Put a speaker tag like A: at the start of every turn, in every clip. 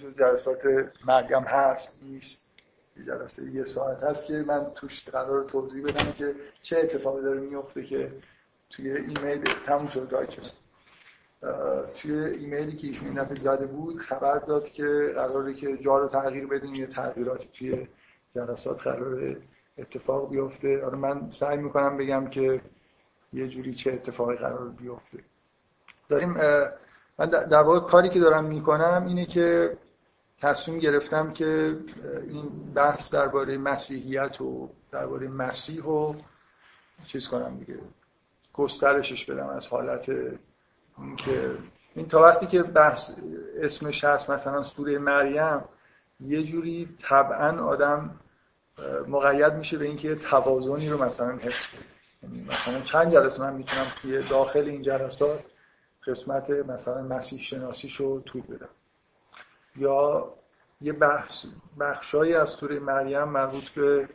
A: جز جلسات مریم هست نیست. یه جلسه یه ساعت هست که من توش قرار توضیح بدم که چه اتفاقی داره میفته که توی ایمیل تموم شد دایچست توی ایمیلی که ایشون این زده بود خبر داد که قراره که جا رو تغییر بدیم یه تغییراتی توی جلسات قرار اتفاق بیفته. آره من سعی می‌کنم بگم که یه جوری چه اتفاقی قرار بیفته. داریم من در واقع کاری که دارم می‌کنم اینه که تصمیم گرفتم که این بحث درباره مسیحیت و درباره مسیح و چیز کنم دیگه. گسترشش بدم از حالت که این تا وقتی که بحث اسمش هست مثلا سوره مریم یه جوری طبعا آدم مقید میشه به اینکه توازنی رو مثلا حفظ یعنی مثلا چند جلسه من می‌تونم توی داخل این جلسات قسمت مثلا مسیح شناسیش رو توی بدم. یا یه بحث بخشایی از سوره مریم مربوط به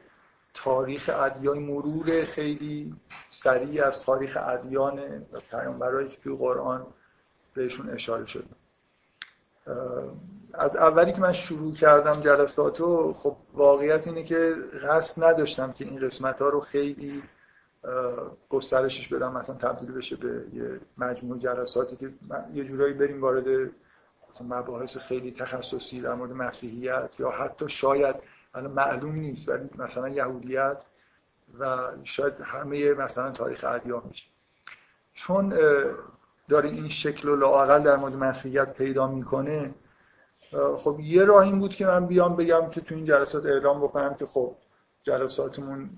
A: تاریخ ادیان مرور خیلی سریع از تاریخ ادیان پیامبرایی که توی قرآن بهشون اشاره شده. از اولی که من شروع کردم جلساتو خب واقعیت اینه که قصد نداشتم که این قسمت ها رو خیلی گسترشش بدم مثلا تبدیل بشه به یه مجموع جلساتی که یه جورایی بریم وارد مباحث خیلی تخصصی در مورد مسیحیت یا حتی شاید الان معلوم نیست ولی مثلا یهودیت و شاید همه مثلا تاریخ ادیان میشه. چون داره این شکل و لاقل در مورد مسیحیت پیدا می‌کنه خب یه راه این بود که من بیام بگم که تو این جلسات اعلام بکنم که خب جلساتمون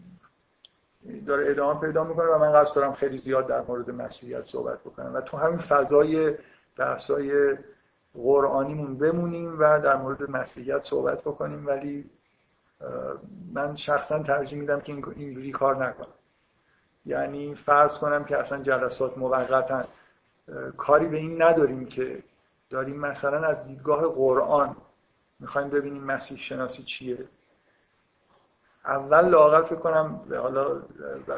A: داره ادامه پیدا می‌کنه و من قصد دارم خیلی زیاد در مورد مسیحیت صحبت بکنم. و تو همین فضای بحثای قرآنیمون بمونیم و در مورد مسیحیت صحبت بکنیم. ولی من شخصا ترجیح میدم که اینجوری کار نکنم. یعنی فرض کنم که اصلا جلسات موقتا کاری به این نداریم که داریم مثلا از دیدگاه قرآن می‌خوایم ببینیم مسیح شناسی چیه. اول لاغت فکر کنم حالا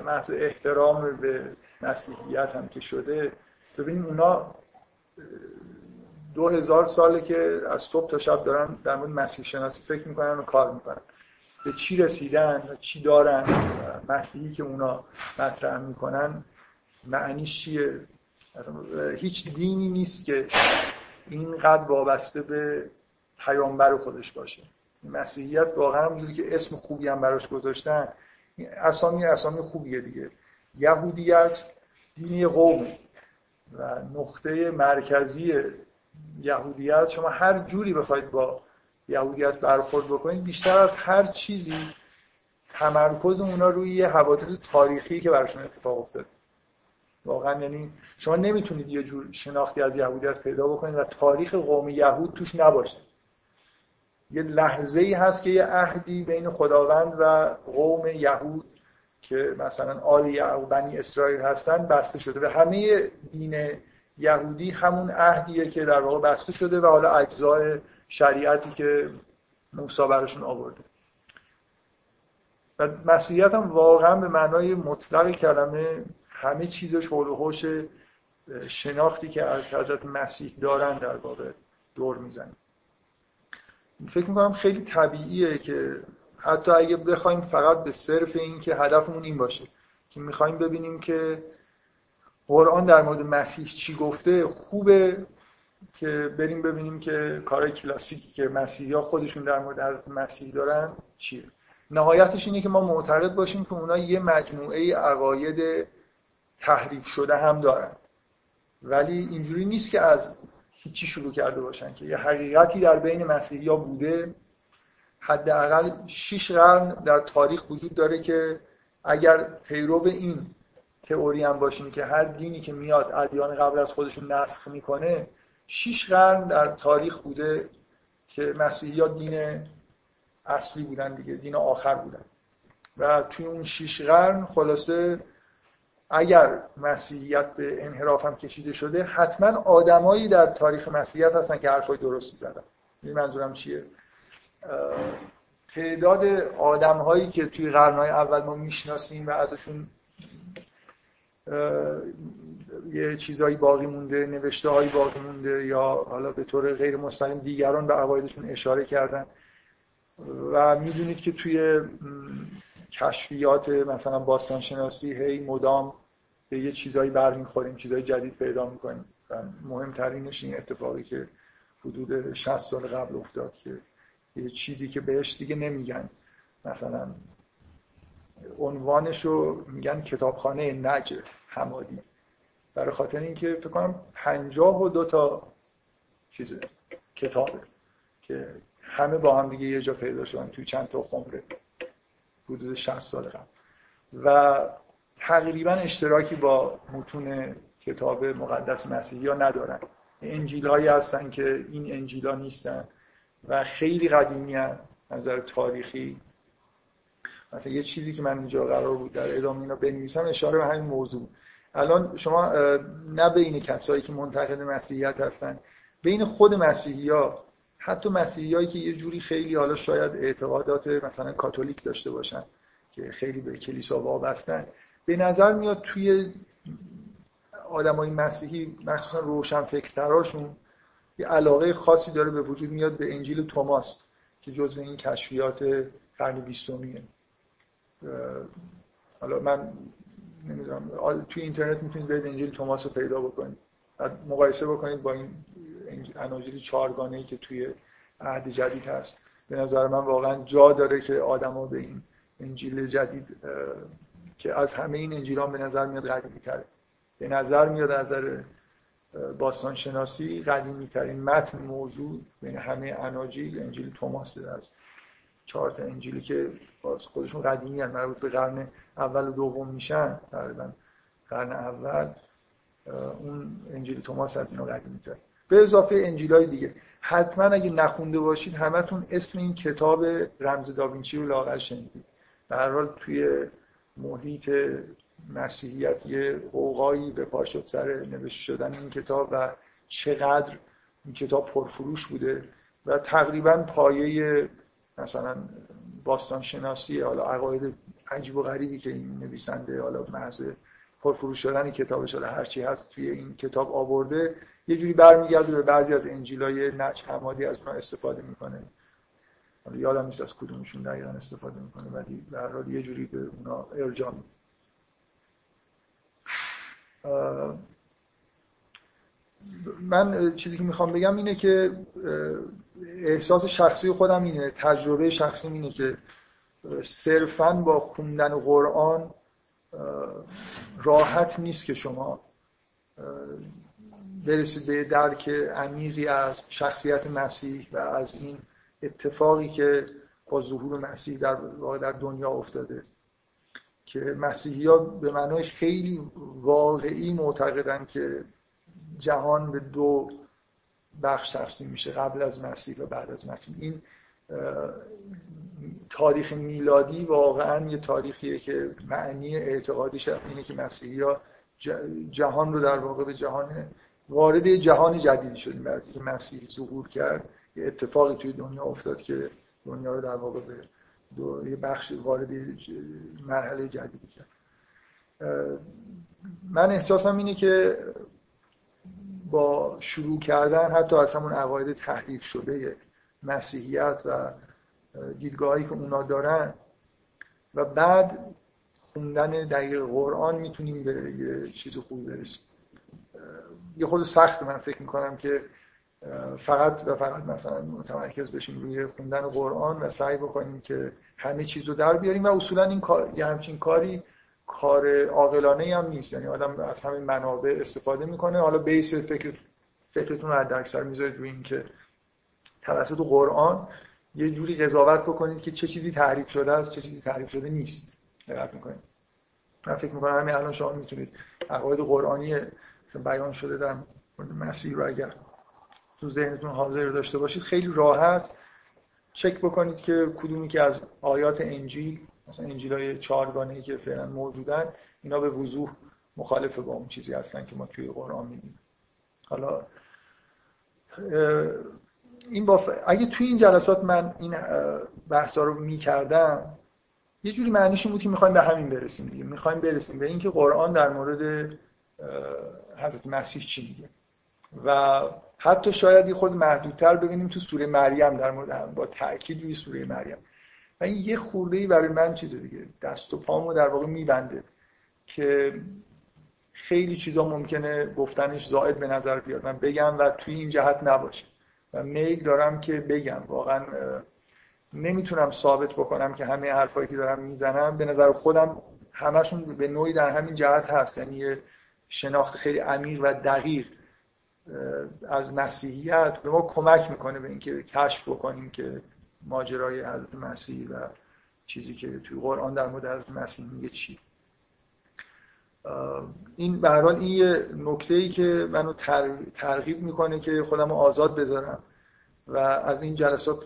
A: محض احترام به مسیحیت هم که شده ببینیم اونا دو هزار ساله که از صبح تا شب دارن در مورد مسیح شناسی فکر می‌کنن و کار می‌کنن. به چی رسیدن و چی دارن مسیحی که اونا مطرح می‌کنن معنیش چیه؟ هیچ دینی نیست که اینقدر وابسته به پیامبر خودش باشه. مسیحیت واقعا همونجوری که اسم خوبی هم براش گذاشتن اسامی اسامی خوبیه دیگه. یهودیت دینی قوم و نقطه مرکزی یهودیت شما هر جوری بخواید با یهودیت برخورد بکنید بیشتر از هر چیزی تمرکز اونا روی یه حوادث تاریخی که براشون اتفاق افتاد واقعا یعنی شما نمی‌تونید یه جور شناختی از یهودیت پیدا بکنید و تاریخ قوم یهود توش نباشه. یه لحظه ای هست که یه عهدی بین خداوند و قوم یهود که مثلا آل یعقوب بنی اسرائیل هستن بسته شده و همه دین یهودی همون عهدیه که در واقع بسته شده و حالا اجزای شریعتی که موسی براشون آورده. و مسیحیت هم واقعا به معنای مطلق کلمه همه چیزش حول و حوش شناختی که از حضرت مسیح دارن در واقع دور می‌زنه. فکر می‌کنم خیلی طبیعیه که حتی اگه بخوایم فقط به صرف این که هدفمون این باشه که می‌خوایم ببینیم که قرآن در مورد مسیح چی گفته؟ خوبه که بریم ببینیم که کار کلاسیکی که مسیحی ها خودشون در مورد از مسیح دارن چیه. نهایتش اینه که ما معتقد باشیم که اونا یه مجموعه عقاید تحریف شده هم دارن. ولی اینجوری نیست که از هیچی شروع کرده باشن که یه حقیقتی در بین مسیحی ها بوده. حداقل شیش قرن در تاریخ وجود داره که اگر پیرو این تئوری هم باشیم که هر دینی که میاد ادیان قبل از خودشون نسخ می‌کنه شیش قرن در تاریخ بوده که مسیحی ها دین اصلی بودن دیگه دین آخر بودن. و توی اون شیش قرن خلاصه اگر مسیحیت به انحراف هم کشیده شده حتما آدمایی در تاریخ مسیحیت هستن که حرفای درستی زدن. این منظورم چیه؟ تعداد آدم هایی که توی قرنهای اول ما می‌شناسیم و ازشون یه چیزایی باقی مونده نوشته هایی باقی مونده یا حالا به طور غیر مستقیم دیگران به عقایدشون اشاره کردن. و می‌دونید که توی کشفیات مثلا باستان شناسی هی مدام به یه چیزایی برمیخوریم چیزای جدید پیدا می‌کنیم. و مهمترینش این اتفاقی که حدود 60 سال قبل افتاد که یه چیزی که بهش دیگه نمیگن. مثلا عنوانش رو میگن کتابخانه نج حمادی برای خاطر اینکه فکر کنم پنجاه و دو تا چیزه کتابه که همه با هم دیگه یه جا پیدا شدن توی چند تا خمره. حدود 60 سال قبل. و تقریبا اشتراکی با متون کتاب مقدس مسیحی ها ندارن. انجیل هایی هستن که این انجیل ها نیستن و خیلی قدیمی هستن نظر تاریخی. مثلا یه چیزی که من اینجا قرار بود در ادامه اینا بنویسم اشاره به همین موضوع. الان شما نه بین کسایی که منتقد مسیحیت هستن بین خود مسیحی ها حتی مسیحی هایی که یه جوری خیلی حالا شاید اعتقادات مثلا کاتولیک داشته باشن که خیلی به کلیسا وابستن به نظر میاد توی آدمای مسیحی مخصوصا روشن فکرتراشون یه علاقه خاصی داره به وجود میاد به انجیل توماس که جزو این کشفیات قرن بیستمیه. حالا من نمی‌دونم توی اینترنت می‌تونید برید انجیل توماس رو پیدا بکنید. مقایسه بکنید با این اناجیل چهارگانه ای که توی عهد جدید هست. به نظر من واقعا جا داره که آدما به این انجیل جدید که از همه این انجیلان به نظر میاد قدیمی تره به نظر میاد از نظر باستان شناسی قدیمی ترین متن موجود بین همه اناجیل انجیل توماس است چهار تا انجیلی که خودشون قدیمی هست مربوط به قرن اول و دوم میشن تقریبا قرن اول اون انجیل توماس از اینا قدیمی تر به اضافه انجیل های دیگه. حتما اگه نخونده باشید همتون اسم این کتاب رمز داوینچی رو لاغر شنیدید. هر حال توی محیط مسیحیت یه قوقایی به پا شد سر نوشته شدن این کتاب و چقدر این کتاب پرفروش بوده و تقریبا پایه مثلا باستان شناسی حالا عقاید عجیب و غریبی که این نویسنده حالا محض پرفروش شدن کتابش حالا هرچی هست توی این کتاب آورده یه جوری برمیگرده به بعضی از انجیلای نچ حمادی از اونها استفاده می‌کنه. حالا یادم نیست از کدومشون دقیقا استفاده می‌کنه ولی حال یه جوری به اونا ارجاع من چیزی که می‌خوام بگم اینه که احساس شخصی خودم اینه تجربه شخصی اینه که صرفا با خوندن قرآن راحت نیست که شما برسید به درک عمیقی از شخصیت مسیح و از این اتفاقی که با ظهور مسیح در در دنیا افتاده. که مسیحی ها به معنای خیلی واقعی معتقدن که جهان به دو بخش تقسیم میشه قبل از مسیح و بعد از مسیح. این تاریخ میلادی واقعا یه تاریخیه که معنی اعتقادیش اینه که مسیحی ها جهان رو در واقع به جهان وارد جهان جدیدی شدیم. بعد که مسیح ظهور کرد یه اتفاقی توی دنیا افتاد که دنیا رو در واقع به یه بخش وارد مرحله جدیدی کرد. من احساسم اینه که با شروع کردن حتی از همون عقاید تحریف شده مسیحیت و دیدگاهی که اونا دارن و بعد خوندن دقیق قرآن می‌تونیم به یه چیز خوبی برسیم. یه خود سخت من فکر می‌کنم که فقط و فقط مثلا متمرکز بشیم روی خوندن قرآن و سعی بکنیم که همه چیز رو در بیاریم و اصولا این کار یه همچین کاری کار عاقلانه هم نیست. یعنی آدم از همین منابع استفاده می‌کنه. حالا بیس فکر فکرتون رو اکثر می‌ذارید روی اینکه توسط قرآن یه جوری قضاوت بکنید که چه چیزی تعریف شده است چه چیزی تعریف شده نیست. دقت می‌کنید. من فکر می‌کنم همین الان شما می‌تونید عقاید قرآنی بیان شده در مسیح رو اگر تو ذهنتون حاضر داشته باشید خیلی راحت چک بکنید که کدومی که از آیات انجیل مثلا انجیل های چهارگانه که فعلا موجودن اینا به وضوح مخالف با اون چیزی هستن که ما توی قرآن می‌بینیم. حالا این با اگه توی این جلسات من این بحثا رو می‌کردم یه جوری معنیش این بود که می‌خوایم به همین برسیم دیگه. می‌خوایم برسیم به اینکه قرآن در مورد حضرت مسیح چی میگه. و حتی شاید یه خود محدودتر ببینیم تو سوره مریم در مورد با تاکید روی سوره مریم. و این یه خورده ای برای من چیز دیگه. دست و پامو در واقع میبنده که خیلی چیزا ممکنه گفتنش زائد به نظر بیاد. من بگم و توی این جهت نباشه. و میل دارم که بگم. واقعا نمی‌تونم ثابت بکنم که همه حرفایی که دارم می‌زنم به نظر خودم همشون به نوعی در همین جهت هست. یعنی شناخت خیلی عمیق و دقیق از مسیحیت به ما کمک می‌کنه به اینکه کشف بکنیم که ماجرای حضرت مسیح و چیزی که توی قرآن در مورد حضرت مسیح میگه چی. این به این یه نکته ای که منو ترغیب می‌کنه که خودم آزاد بذارم. و از این جلسات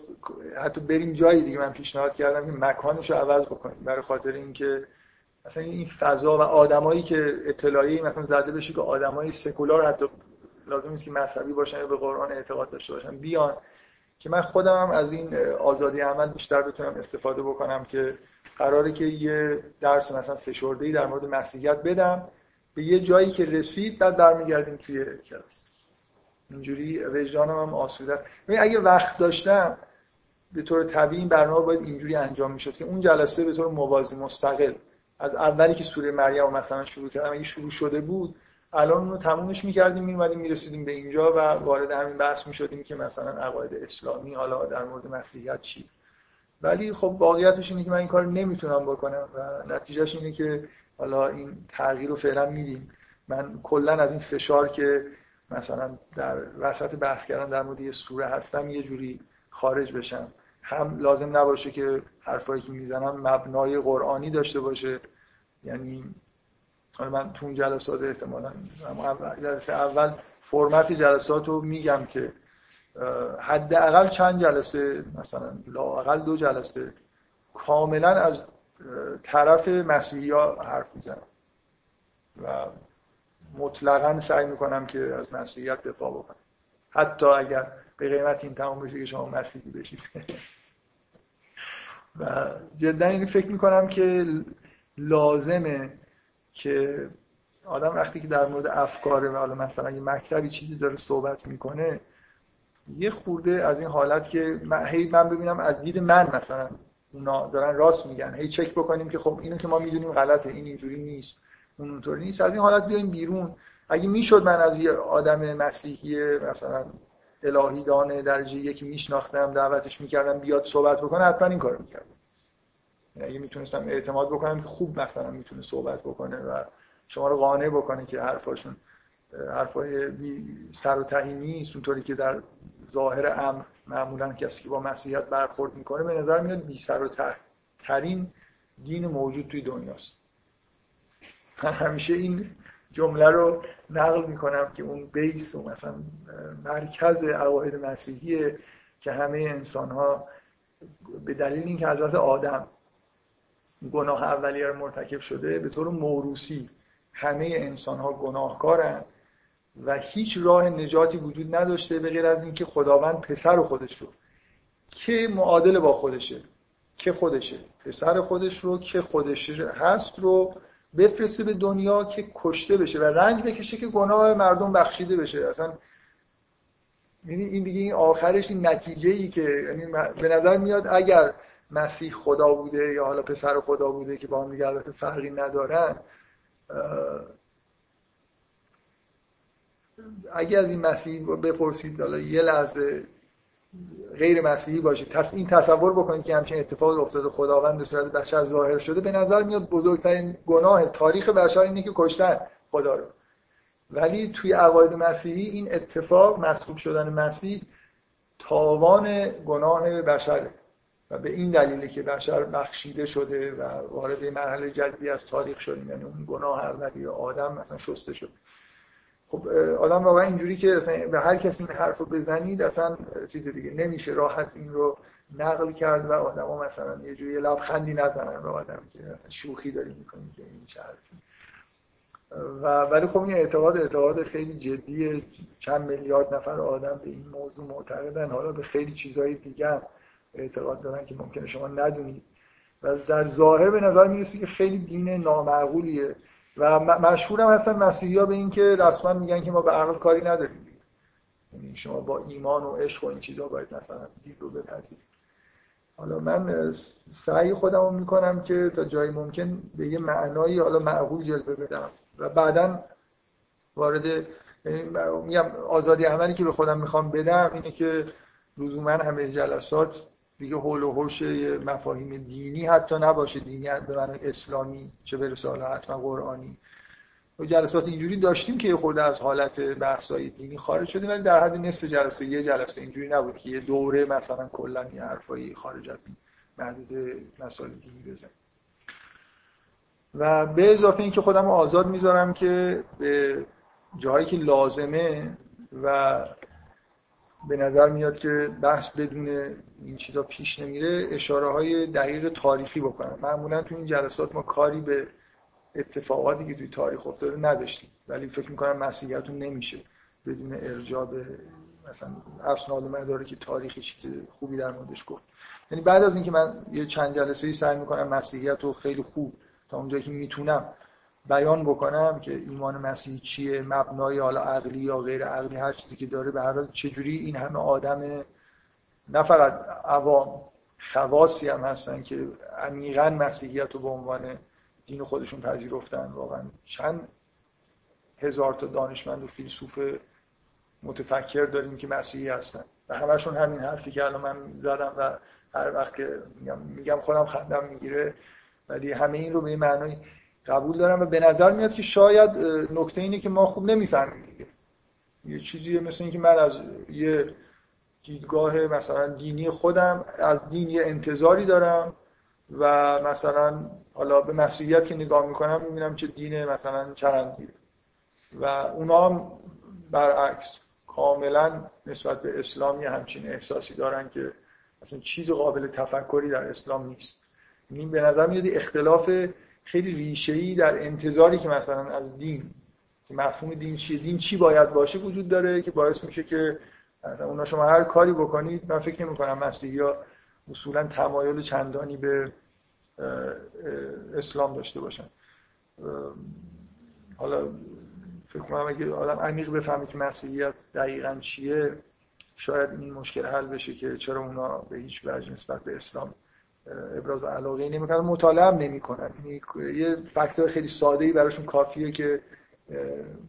A: حتی بریم جایی دیگه من پیشنهاد کردم که مکانش رو عوض بکنیم. برای خاطر اینکه مثلا این فضا و آدمایی که اطلاعی مثلا زده بشه که آدمای سکولار حتی لازم نیست که مذهبی باشن یا به قرآن اعتقاد داشته باشن بیان. که من خودم هم از این آزادی عمل بیشتر بتونم استفاده بکنم که قراره که یه درس مثلا فشرده ای در مورد مسیحیت بدم. به یه جایی که رسید بعد برمیگردیم توی کلاس. اینجوری وجدانم هم آسوده. اگه وقت داشتم به طور طبیعی این برنامه باید اینجوری انجام می‌شد که اون جلسه به طور موازی مستقل از اولی که سوره مریم مثلا شروع کردم اگه شروع شده بود الان رو تمومش می‌کردیم میومدیم می‌رسیدیم به اینجا و وارد همین بحث می‌شدیم که مثلا عقاید اسلامی حالا در مورد مسیحیت چی؟ ولی خب واقعیتش اینه که من این کار نمی‌تونم بکنم و نتیجهش اینه که حالا این تغییر رو فعلا میدیم. من کلا از این فشار که مثلا در وسط بحث کردن در مورد یه سوره هستم یه جوری خارج بشم. هم لازم نباشه که حرفایی که می‌زنم مبنای قرآنی داشته باشه. یعنی من تو اون جلسات احتمالا جلسه اول فرمت جلسات رو میگم که حداقل چند جلسه مثلا لاقل دو جلسه کاملا از طرف مسیحی ها حرف می‌زنم. و مطلقا سعی می‌کنم که از مسیحیت دفاع بکنم. حتی اگر به قیمت این تمام بشه که شما مسیحی بشید. و جدا این فکر می‌کنم که لازمه که آدم وقتی که در مورد افکار و حالا مثلا یه مکتبی چیزی داره صحبت می‌کنه یه خورده از این حالت که من هی من ببینم از دید من مثلا اونا دارن راست میگن هی چک بکنیم که خب اینو که ما می‌دونیم غلطه این اینجوری نیست اون اونطوری نیست. از این حالت بیایم بیرون. اگه می‌شد من از یه آدم مسیحی مثلا الهی دانه درجه یکی میشناختم دعوتش می‌کردم بیاد صحبت بکنه حتما این کارو می‌کردم. اگه می‌تونستم اعتماد بکنم که خوب مثلا می‌تونه صحبت بکنه و شما رو قانع بکنه که حرفاشون حرفای سر و تهی نیست اونطوری که در ظاهر امر معمولا کسی که با مسیحیت برخورد می‌کنه به نظر میاد بی سر و ته ترین دین موجود توی دنیاست. من همیشه این جمله رو نقل می‌کنم که اون بیس و مثلا مرکز عقاید مسیحیه که همه انسان ها به دلیل اینکه حضرت آدم گناه اولیه رو مرتکب شده به طور موروسی همه انسان ها گناهکارن و هیچ راه نجاتی وجود نداشته به غیر از اینکه خداوند پسر خودش رو که معادل با خودشه که خودشه پسر خودش رو که خودش هست رو بفرسته به دنیا که کشته بشه و رنج بکشه که گناه مردم بخشیده بشه. اصلا این دیگه این آخرش این نتیجه ای که یعنی به نظر میاد اگر مسیح خدا بوده یا حالا پسر خدا بوده که با هم دیگه البته فرقی ندارن اگه از این مسیح بپرسید حالا یه لحظه غیر مسیحی باشه این تصور بکنید که همچین اتفاق افتاده خداوند به صورت بشر ظاهر شده به نظر میاد بزرگترین گناه تاریخ بشر اینه که کشتن خدا رو. ولی توی عقاید مسیحی این اتفاق مسئول شدن مسیح تاوان گناه بشره. به این دلیله که بشر بخشیده شده و وارد مرحله جدیدی از تاریخ شدیم یعنی اون گناه اولی آدم مثلا شسته شد. خب آدم واقعا اینجوری که به هر کسی این حرف رو بزنید اصلا چیز دیگه نمیشه راحت این رو نقل کرد و آدم مثلا یه جوری لبخندی نزنن به آدم که شوخی داری می‌کنیم که این چه و ولی خب این اعتقاد اعتقاد خیلی جدیه. چند میلیارد نفر آدم به این موضوع معتقدن. حالا به خیلی چیزهای دیگه اعتقاد دارن که ممکنه شما ندونید. و در ظاهر به نظر می‌رسه که خیلی دین نامعقولیه. و مشهورم هستن مسیحی ها به این که رسما میگن که ما به عقل کاری نداریم. یعنی شما با ایمان و عشق و این چیزا باید مثلا دید رو بپذیرید. حالا من سعی خودم رو می‌کنم که تا جایی ممکن به یه معنایی حالا معقول جلوه بدم. و بعدا وارد میگم آزادی عملی که به خودم می‌خوام بدم اینه که لزوما همه جلسات دیگه حول و حوش مفاهیم دینی حتی نباشه. دینی به معنی اسلامی چه برسه حالا حتما قرآنی. و جلسات اینجوری داشتیم که خود از حالت بحثای دینی خارج شدیم ولی در حد نصف جلسه یه جلسه اینجوری نبود که یه دوره مثلا کلا یه حرفایی خارج از این محدود مسائل دینی بزنیم. و به اضافه اینکه خودم آزاد می‌ذارم که به جایی که لازمه و به نظر میاد که بحث بدون این چیزا پیش نمیره اشاره های دقیق تاریخی بکنم معمولا تو این جلسات ما کاری به اتفاقاتی که توی تاریخ افتاده نداشتیم. ولی فکر می‌کنم مسیحیتون نمیشه بدون ارجاع به مثلا اسناد که تاریخی چیز خوبی در موردش گفت. یعنی بعد از اینکه من یه چند جلسه ای سعی می‌کنم مسیحیت رو خیلی خوب تا اونجایی که می‌تونم بیان بکنم که ایمان مسیحی چیه مبنای حالا عقلی یا غیر عقلی هر چیزی که داره به هر حال چجوری این همه آدم نه فقط عوام خواصی هم هستن که عمیقا مسیحیت رو به عنوان دین خودشون پذیرفتن. واقعا چند هزار تا دانشمند و فیلسوف متفکر داریم که مسیحی هستن. و همشون همین حرفی که الان من زدم و هر وقت که میگم, خودم خندم می‌گیره ولی همه این رو به معنای قبول دارم و به نظر میاد که شاید نکته اینه که ما خوب نمی‌فهمیم یه چیزی مثل اینکه من از یه دیدگاه مثلا دینی خودم از دین یه انتظاری دارم و مثلا حالا به مسیحیت که نگاه می‌کنم می‌بینم چه دین مثلا چرندیه و اونا هم برعکس کاملا نسبت به اسلامی همچین احساسی دارن که مثلا چیز قابل تفکری در اسلام نیست. این به نظر میاد اختلاف خیلی ریشه‌ای در انتظاری که مثلا از دین که مفهوم دین چیه دین چی باید باشه وجود داره که باعث میشه که مثلا اونا شما هر کاری بکنید من فکر نمی کنم مسیحی ها اصولا تمایل چندانی به اسلام داشته باشن. حالا فکر کنم اگه آدم عمیق بفهمه که مسیحیت دقیقا چیه شاید این مشکل حل بشه که چرا اونا به هیچ وجه نسبت به اسلام ابراز علاقه نمی‌کنن مطالعه هم یعنی یه فاکتور خیلی ساده ای براشون کافیه که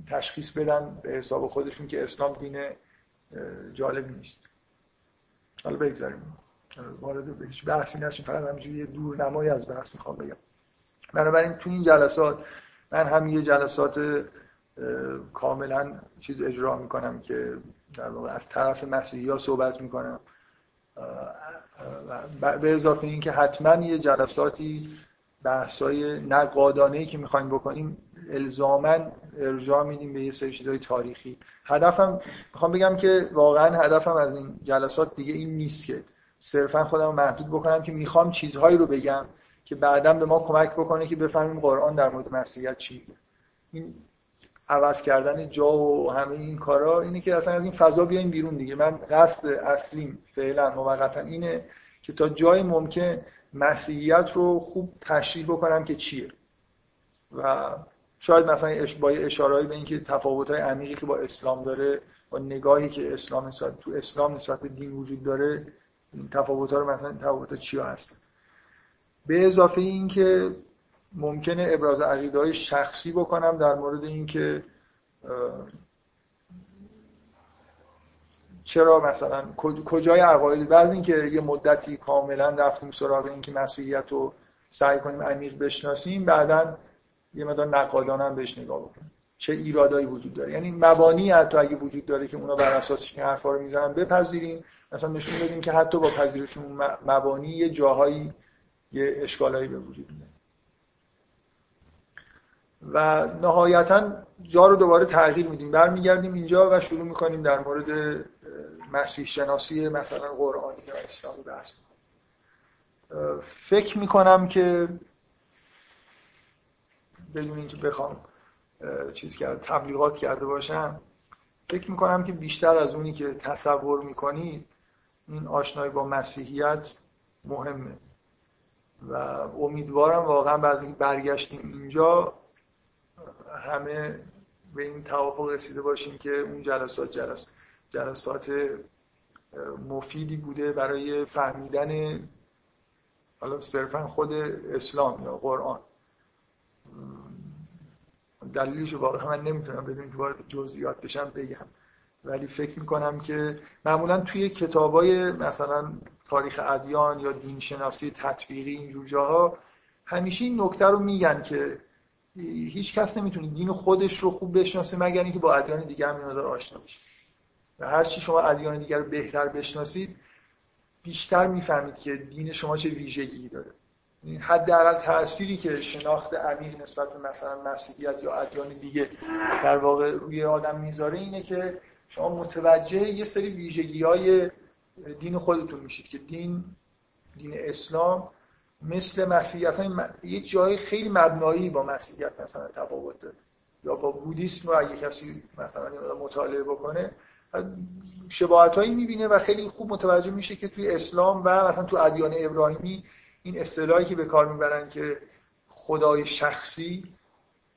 A: تشخیص بدن به حساب خودشون که اسلام دین جالب نیست. حالا بگذاریم. وارد به هیچ بحثی نشیم فقط همینجوری یه دورنمایی از بحث می‌خوام بگم. بنابراین تو این جلسات من هم یه جلسات کاملا چیز اجرا می‌کنم که در واقع از طرف مسیحی ها صحبت می‌کنم. به اضافه اینکه حتما یه جلساتی بحثای نقادانه که می‌خوایم بکنیم الزاما ارجاع میدیم به یه سری چیزای تاریخی. هدفم می‌خوام بگم که واقعا هدفم از این جلسات دیگه این نیست که صرفا خودم محدود بکنم که می‌خوام چیزهایی رو بگم که بعدا به ما کمک بکنه که بفهمیم قرآن در مورد مسیحیت چی این عوض کردن جا و همه این کارا اینه که اصلا از این فضا بیاین بیرون دیگه. من قصد اصلیم فعلا موقتا اینه که تا جای ممکن مسیحیت رو خوب تشریح بکنم که چیه. و شاید مثلا با اشارهایی به اینکه تفاوت‌های عمیقی که با اسلام داره با نگاهی که اسلام نسبت تو اسلام نسبت به دین وجود داره تفاوت ها رو مثلا تفاوت چیا هست؟ به اضافه این که ممکنه ابراز عقیده های شخصی بکنم در مورد اینکه چرا مثلا کجای عقاید؟ بعض اینکه یه مدتی کاملا رفتیم سراغ اینکه مسیحیت رو سعی کنیم عمیق بشناسیم بعدا یه مدار نقادانه هم بهش نگاه بکنیم. چه ایرادایی وجود داره؟ یعنی مبانی حتی اگه وجود داره که اونا بر اساسش این حرفا رو می‌زنن بپذیریم. مثلا نشون بدیم که حتی با پذیرشون مبانی یه جاهایی یه اشکالایی به وجود میاد. و نهایتا جا رو دوباره تغییر میدیم. برمیگردیم اینجا و شروع می‌کنیم در مورد مسیح شناسی مثلا قرآنی یا اسلامی بحث فکر می‌کنم که بدون اینکه بخوام چیز کرد تبلیغات کرده باشم فکر می‌کنم که بیشتر از اونی که تصور می‌کنید این آشنایی با مسیحیت مهمه. و امیدوارم واقعا اینکه برگشتیم اینجا. همه به این توافق رسیده باشیم که اون جلسات جلس جلسات مفیدی بوده برای فهمیدن حالا صرفا خود اسلام یا قرآن. دلیلش واقعا من نمی‌تونم بدون که وارد جزئیات بشم بگم. ولی فکر می‌کنم که معمولا توی کتابای مثلا تاریخ ادیان یا دین شناسی تطبیقی اینجور جاها همیشه این نکته رو میگن که هیچ کس نمی‌تونه دین خودش رو خوب بشناسه مگر اینکه با ادیان دیگه هم مقدار آشنا بشه. و هر چی شما ادیان دیگر رو بهتر بشناسید بیشتر می‌فهمید که دین شما چه ویژگی داره. حداقل تأثیری که شناخت عمیق نسبت به مثلا مسیحیت یا ادیان دیگه در واقع روی آدم می‌ذاره اینه که شما متوجه یه سری ویژگی های دین خودتون میشید که دین دین اسلام مثل مسیحیت اصلا یه جای خیلی مبنایی با مسیحیت مثلا تفاوت داره. یا با بودیسم رو اگه کسی مثلا مطالعه بکنه شباهت می‌بینه و خیلی خوب متوجه میشه که توی اسلام و مثلا تو ادیان ابراهیمی این اصطلاحی که به کار می‌برن که خدای شخصی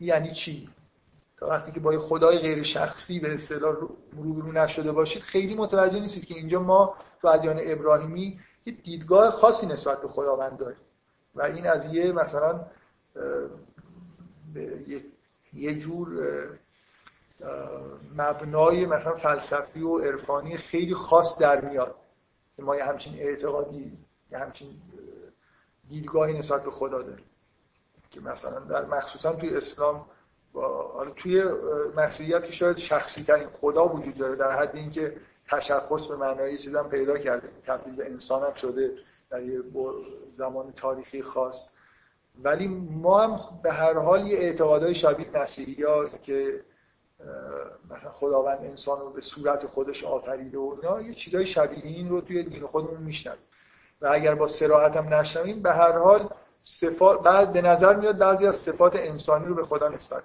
A: یعنی چی؟ تا وقتی که با خدای غیر شخصی به اصطلاح روبرو نشده باشید خیلی متوجه نیستید که اینجا ما تو ادیان ابراهیمی یه دیدگاه خاصی نسبت به خداوند داریم. و این از یه مثلا یه جور مبنای مثلا فلسفی و عرفانی خیلی خاص در میاد که ما یه همچین اعتقادی یه همچین دیدگاهی نسبت به خدا داریم که مثلا در مخصوصا توی اسلام حالا توی مسیحیت که شاید شخصی ترین خدا وجود داره در حد اینکه تشخص به معنای چیزی هم پیدا کرده تبدیل به انسان هم شده. در یه زمان تاریخی خاص. ولی ما هم به هر حال یه اعتقادهای شبیه مسیحی ها که مثلا خداوند انسان رو به صورت خودش آفریده و اینا یه چیزای شبیه این رو توی دین خودمون میشنویم. و اگر با سراحت هم نشنویم به هر حال صفات بعد به نظر میاد بعضی از صفات انسانی رو به خدا نسبت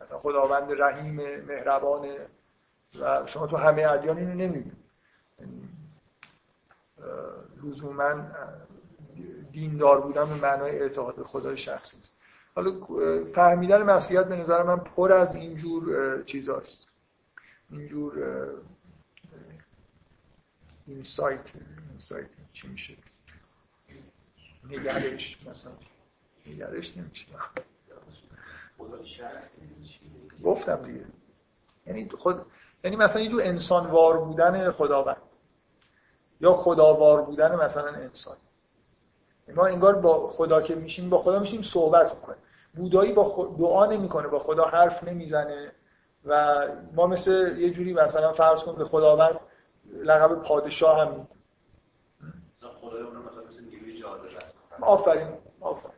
A: مثلا خداوند رحیم مهربان و شما تو همه ادیان اینو نمی‌بینید لزوما دیندار بودن به معنای اعتقاد به خدای شخصی است. حالا فهمیدن مسیحیت به نظر من پر از اینجور چیزاست. اینجور اینسایت اینسایت چی میشه؟ نگرش مثلا. نگرش نمیشه. گفتم دیگه. یعنی خود یعنی مثلا یه جور انسانوار بودن خداوند. یا خداوار بودن مثلا انسان. ما انگار با خدا که میشیم با خدا میشیم صحبت می‌کنیم. بودایی با دعا نمی‌کنه با خدا حرف نمی‌زنه و ما مثل یه جوری مثلا فرض کن به خداوند لقب پادشاه هم خدای اون مثلا مثل نیروی جاذبه آفرین آفرین.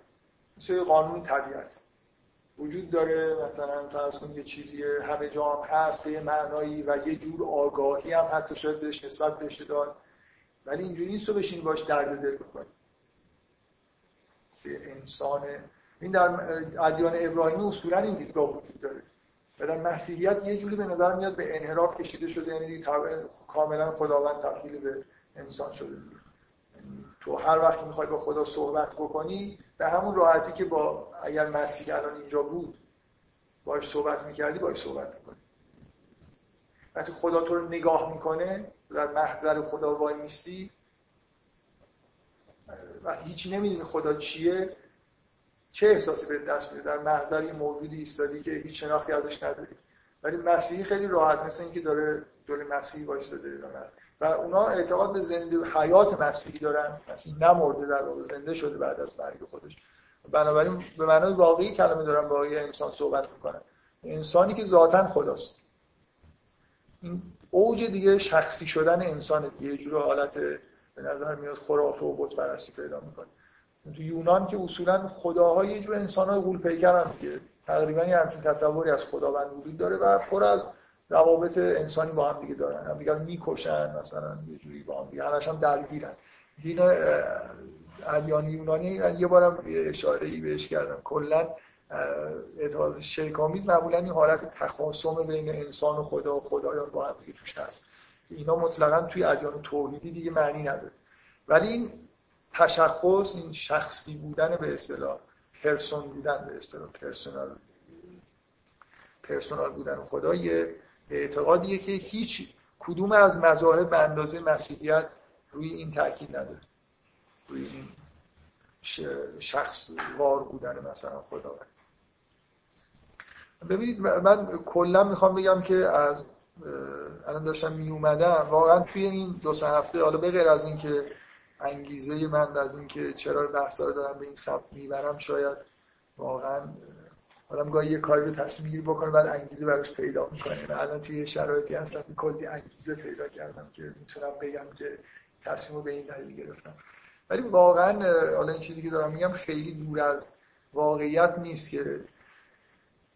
A: مثل قانون طبیعت. وجود داره مثلا فرض کن یه چیزی همه جا هم هست به یه معنایی و یه جور آگاهی هم حتی شاید بهش نسبت بشه داد. ولی اینجوری نیست تو بشین باش درد دل بکنی انسان این در ادیان ابراهیمی اصولا این دیدگاه وجود داره. و در مسیحیت یه جوری به نظر میاد به انحراف کشیده شده یعنی کاملا خداوند تبدیل به انسان شده. تو هر وقت می‌خوای با خدا صحبت بکنی به همون راحتی که با اگر مسیح الان اینجا بود باش صحبت می‌کردی باش صحبت می‌کنی. وقتی خدا تو رو نگاه می‌کنه در محضر خدا وای میستی. و هیچی نمی‌دونی خدا چیه. چه احساسی به دست میده؟ در محضر یه موجودی ایستادی که هیچ شناختی ازش نداری. ولی مسیحی خیلی راحت مثل اینکه داره دور مسیحی وایستاده. و اونا اعتقاد به زنده حیات مسیحی دارن. مسیح نمرده در واقع زنده شده بعد از مرگ خودش. بنابراین به معنای واقعی کلمه دارن با یه انسان صحبت می‌کنن. انسانی که ذاتا خداست. اوج دیگه شخصی شدن انسان یه جور حالت به نظر میاد خرافه و بت پرستی پیدا می‌کنه. تو یونان که اصولا خداها یه جور انسانای غول پیکرن که تقریبا یه همچین تصوری از خداوند وجود داره و پر از روابط انسانی با هم دیگه دارن. هم دیگه می‌کشن مثلا یه جوری با هم دیگه. همش هم درگیرن. دین ادیان یونانی یه بارم اشاره ای بهش کردم. کلا اعتقاد شرکامیز معمولا این حالت تخاصم بین انسان و خدا و خدایان با هم دیگه توش هست. اینا مطلقا توی ادیان توحیدی دیگه معنی نداره. ولی این تشخص این شخصی بودن به اصطلاح پرسون بودن به اصطلاح پرسونال پرسونال بودن خدا یه اعتقادیه که هیچ کدوم از مذاهب به اندازه مسیحیت روی این تاکید نداره. روی این شخص وار بودن مثلا خداوند. ببینید من کلا می‌خوام بگم که از الان داشتم می واقعا توی این دو سه هفته حالا به غیر از اینکه انگیزه من از اینکه چرا بحثا رو دارم به این سمت می‌برم شاید واقعا آدم گاهی یه کاری رو تصمیم گیری بکنه بعد انگیزه براش پیدا می‌کنه. من الان توی شرایطی هستم کلی انگیزه پیدا کردم که می‌تونم بگم که تصمیم به این دلیل گرفتم. ولی واقعا حالا این چیزی که دارم میگم خیلی دور از واقعیت نیست که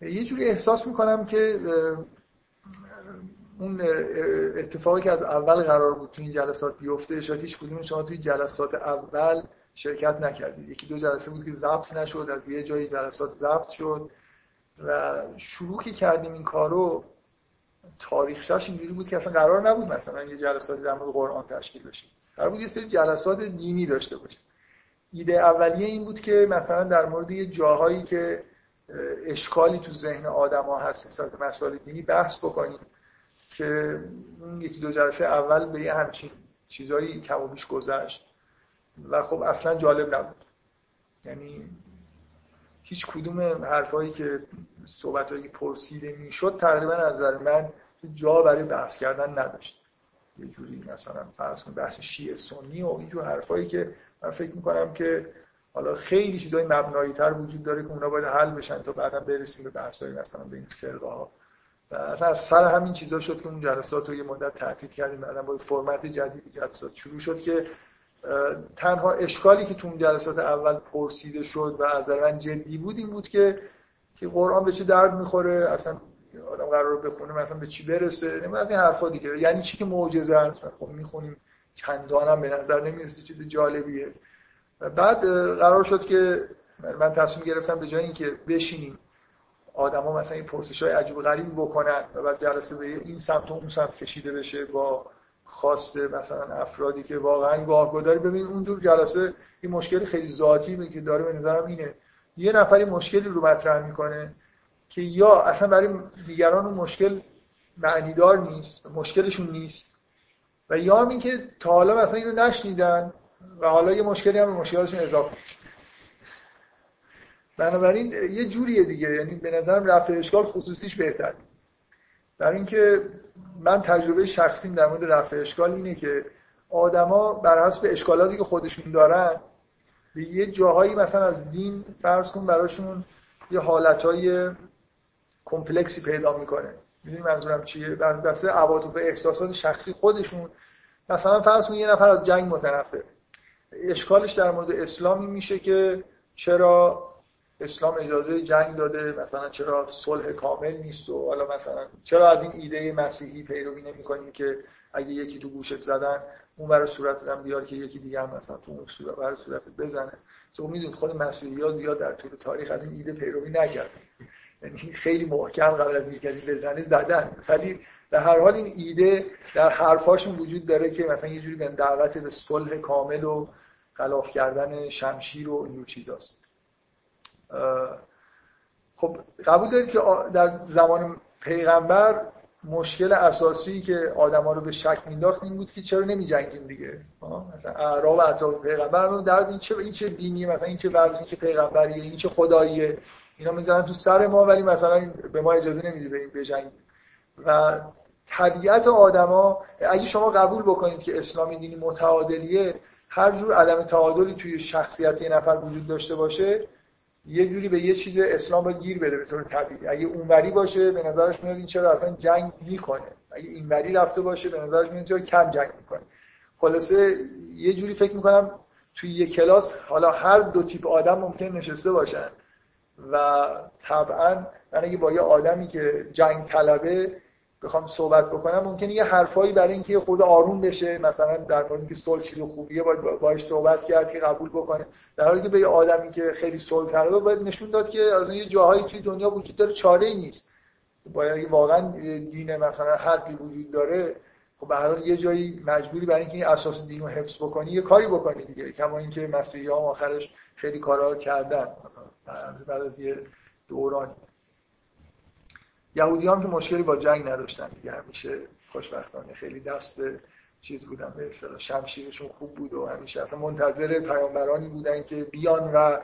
A: یه جوری احساس می‌کنم که اون اتفاقی که از اول قرار بود تو این جلسات بیفته شاید هیچ کدوم شما توی جلسات اول شرکت نکردید. یکی دو جلسه بود که ضبط نشد از یه جایی جلسات ضبط شد و شروع که کردیم این کارو تاریخش اینجوری بود که اصلا قرار نبود مثلا یه جلسات در مورد قرآن تشکیل بشه. قرار بود یه سری جلسات دینی داشته باشه ایده اولیه این بود که مثلا در مورد یه جاهایی که اشکالی تو ذهن آدما هست نسبت مسائل دینی بحث بکنیم که اون یکی دو جلسه اول به یه همچین چیزایی کم و بیش گذشت و خب اصلا جالب نبود. یعنی هیچ کدوم حرفایی که صحبتایی پرسیده می‌شد تقریبا از نظر من جا برای بحث کردن نداشت. یه جوری مثلا فرض کن بحث شیعه سنی و اینجور حرفایی که من فکر می‌کنم که حالا خیلی چیزای مبنایی تر وجود داره که اونا باید حل بشن تا بعدا برسیم به بحثای مثلا به این فرقه ها و اصلا سر همین چیزا شد که اون جلسات رو یه مدت تعطیل کردیم. بعدا با فرمت جدیدی جلسات شروع شد که تنها اشکالی که تو اون جلسات اول پرسیده شد و از من جدی بود این بود که که قرآن به چه درد می‌خوره اصلا آدم قرار بخونه مثلا به چی برسه نمی از این حرفا دیگه. یعنی چی که معجزه است؟ خب می‌خونیم چندان هم به نظر نمی‌رسه چیز جالبیه. بعد قرار شد که من تصمیم گرفتم به جای اینکه بشینیم آدما مثلا این پرسش های عجیب غریبی بکنن و بعد جلسه به این سمت و اون سمت کشیده بشه با خواسته مثلا افرادی که واقعا گاهگداری. ببین اونجور جلسه این مشکلی خیلی ذاتی که داره به نظرم اینه. یه نفری مشکلی رو مطرح می‌کنه که یا اصلا برای دیگران اون مشکل معنیدار نیست مشکلشون نیست و یا هم این که تا حالا مثلا اینو نشنیدن و حالا یه مشکلی هم مشکلاتشون اضافه بنابراین یه جوریه دیگه یعنی به نظرم رفع اشکال خصوصیش بهتر در اینکه من تجربه شخصیم در مورد رفع اشکال اینه که آدما بر حسب اشکالاتی که خودشون دارن به یه جاهایی مثلا از دین فرض کن براشون یه حالتهای کمپلکسی پیدا می‌کنه. می‌دونی منظورم چیه؟ بس دسته عواطف احساسات شخصی خودشون. مثلا فرض کن یه نفر از جنگ متنفر اشکالش در مورد اسلامی میشه که چرا اسلام اجازه جنگ داده مثلا چرا صلح کامل نیست و حالا مثلا چرا از این ایده مسیحی پیروی نمی‌کنیم که اگه یکی تو گوشت زدن اون برای صورت هم بیار که یکی دیگه هم مثلا تو اون صورت برای صورت بزنه. تو می‌دونید خود مسیحی ها زیاد در طول تاریخ از این ایده پیروی نکردن. یعنی خیلی محکم قبل از اینکه بزنه زدن. ولی در هر حال این ایده در حرفاشون وجود داره که مثلا یه جوری به دعوت به صلح کامل و خلاف کردن شمشیر و این چیزاست. خب قبول دارید که در زمان پیغمبر مشکل اساسی که آدما رو به شک مینداخت این بود که چرا نمی جنگیم دیگه مثلا اعراب اطراف پیغمبر در این چه این چه دینی مثلا این چه وضعی این چه پیغمبریه این چه خداییه؟ اینا می‌ذارن تو سر ما ولی مثلا به ما اجازه نمیده بریم بجنگیم. و طبیعت آدما اگه شما قبول بکنید که اسلامی دینی متعادلیه هر جور عدم تعادلی توی شخصیت یه نفر وجود داشته باشه یه جوری به یه چیز اسلام باید گیر بده به طور طبیعی. اگه اونوری باشه به نظرش میاد این چرا اصلا جنگ می‌کنه. اگه اینوری رفته باشه به نظرش میاد چرا کم جنگ می‌کنه. خلاصه یه جوری فکر می‌کنم توی یه کلاس حالا هر دو تیپ آدم ممکن نشسته باشن و طبعا من اگه با یه آدمی که جنگ طلبه بخوام صحبت بکنم ممکنه یه حرفایی برای اینکه خود آروم بشه مثلا در مورد اینکه صلح چیز خوبیه باید باهاش صحبت کرد که قبول بکنه. در حالی که به یه آدمی که خیلی صلح طلبه باید نشون داد که از یه جاهایی توی دنیا وجود داره چاره ای نیست باید واقعا دین مثلا حقی وجود داره. خب به هر یه جایی مجبوری برای اینکه این اساس دین رو حفظ بکنی یه کاری بکنی دیگه. کما اینکه مسیحی آخرش خیلی کارا کردن. بعد از یه دورانی. یهودی هم که مشکلی با جنگ نداشتن دیگه. همیشه خوشبختانه خیلی دست به چیز بودن. به اصطلاح شمشیرشون خوب بود و همیشه اصلا منتظر پیامبرانی بودن که بیان و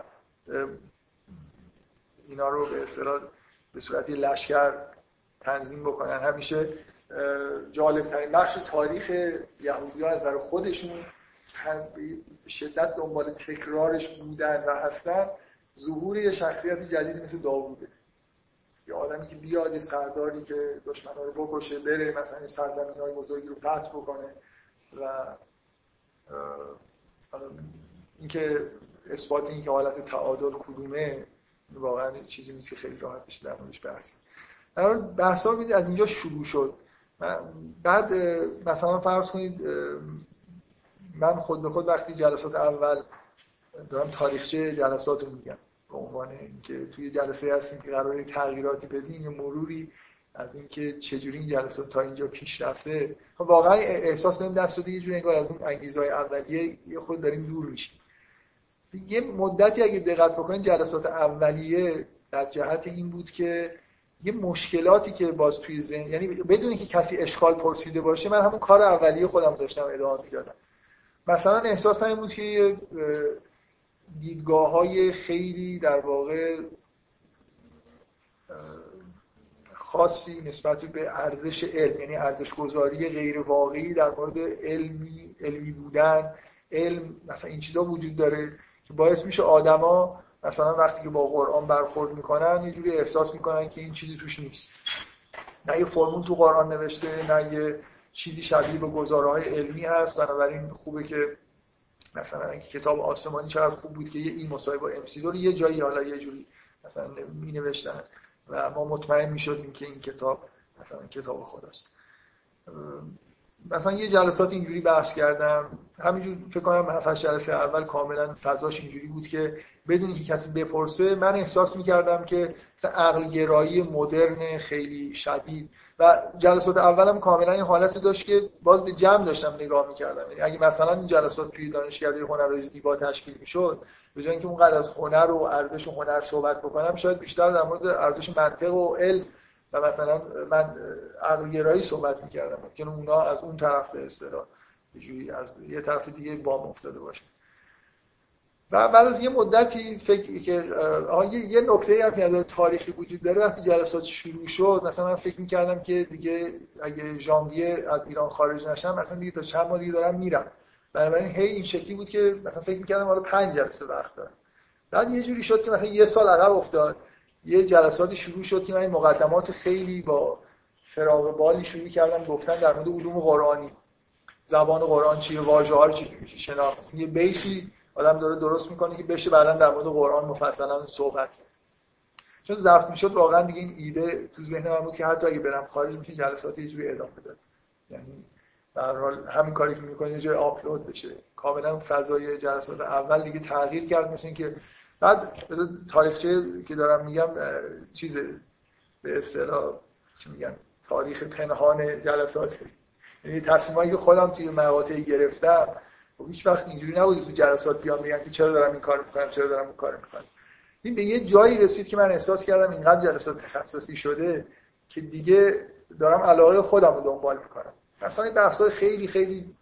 A: اینا رو به اصطلاح به صورت لشکر تنظیم بکنن. همیشه جالب ترین بخش تاریخ یهودی ها از نظر خودشون شدت دنبال تکرارش بودن و هستن ظهور یه شخصیت جدیدی مثل داووده. یه آدمی که بیاد یه سرداری که دشمنان رو بکشه بره مثلا سرزمین های بزرگی رو فتح بکنه و اینکه اثبات این که حالت تعادل کدومه واقعا چیزی نیست که خیلی راحت بشه در موردش بحث در بحث ها از اینجا شروع شد. بعد مثلا فرض کنید من خود به خود وقتی جلسات اول دارم تاریخچه جلسات رو میگم. به عنوان اینکه توی جلسه هستیم که قراره تغییراتی بدیم یه مروری از اینکه چجوری این جلسات تا اینجا پیش رفته. خب واقعا احساس بهم دست داده یه جوری انگار از اون انگیزهای اولیه یه خود داریم دور میشیم. یه مدتی اگه دقت بکنید جلسات اولیه در جهت این بود که یه مشکلاتی که باز توی ذهن یعنی بدون که کسی اشکال پرسیده باشه من همون کار اولیه خودم داشتم ادامه می‌دادم. مثلا احساس این بود که دیدگاه های خیلی در واقع خاصی نسبت به ارزش علم یعنی ارزش گذاری غیر واقعی در مورد علمی علمی بودن علم مثلا این چیزا وجود داره که باعث میشه آدما مثلا وقتی که با قرآن برخورد می‌کنن یه جوری احساس می‌کنن که این چیزی توش نیست. نه یه فرمول تو قرآن نوشته نه یه چیزی شبیه به گزارهای علمی هست. بنابراین خوبه که مثلا اینکه کتاب آسمانی چقدر خوب بود که یه این مصاحبه با امسیدور یه جایی حالا یه جوری مثلا می نوشتن و ما مطمئن می شدیم که این کتاب مثلا کتاب خداست. مثلا یه جلسات اینجوری بحث کردم. همینجور فکر کنم هفت جلسه اول کاملا فضاش اینجوری بود که بدون که کسی بپرسه من احساس می‌کردم که مثلا عقل گرایی مدرن خیلی شدید و جلسات اولم کاملا این حالت داشت که باز به جمع داشتم نگاه می‌کردم. یعنی اگه مثلا این جلسات توی دانشکده هنر زیبا تشکیل می‌شد به جای اینکه اونقدر از هنر و ارزش و هنر صحبت بکنم شاید بیشتر در مورد ارزش منطق و علم و مثلا من عقل صحبت می‌کردم. که اونا از اون طرف به اصطلاح از یه طرف دیگه بام افتاده باشه. و بعد از یه مدتی فکر که یه نکته هم که از تاریخی وجود داره وقتی جلسات شروع شد مثلا من فکر می‌کردم که دیگه اگه ژانویه از ایران خارج نشم مثلا دیگه تا چند ماه دیگه دارم میرم. بنابراین هی این شکلی بود که مثلا فکر می‌کردم حالا پنج جلسه وقت دارم بعد یه جوری شد که مثلا یه سال عقب افتاد. یه جلساتی شروع شد که من این مقدمات خیلی با فراغ بالی شروع کردم گفتن در مورد علوم قرآنی زبان قرآن چیه واژه ها رو چجوری شناخت یه بیسی آدم داره درست می‌کنه که بشه بعدا در مورد قرآن مفصلا صحبت چون ضبط می‌شد واقعا دیگه این ایده تو ذهن من بود که حتی اگه برم خارج میشه جلسات یه جوری ادامه بده یعنی در حال همین کاری که می‌کنه یه جای آپلود بشه. کاملا فضای جلسات اول دیگه تغییر کرد مثل اینکه بعد تاریخچه که دارم میگم چیز به اصطلاح چی میگن؟ تاریخ پنهان جلسات. یعنی تصمیمایی که خودم توی مقاطعی گرفتم خب هیچ وقت اینجوری نبود تو جلسات بیان بگن که چرا دارم این کار می‌کنم چرا دارم این کار می‌کنم. این به یه جایی رسید که من احساس کردم اینقدر جلسات تخصصی شده که دیگه دارم علاقه خودم رو دنبال می‌کنم. مثلا این خیلی خیلی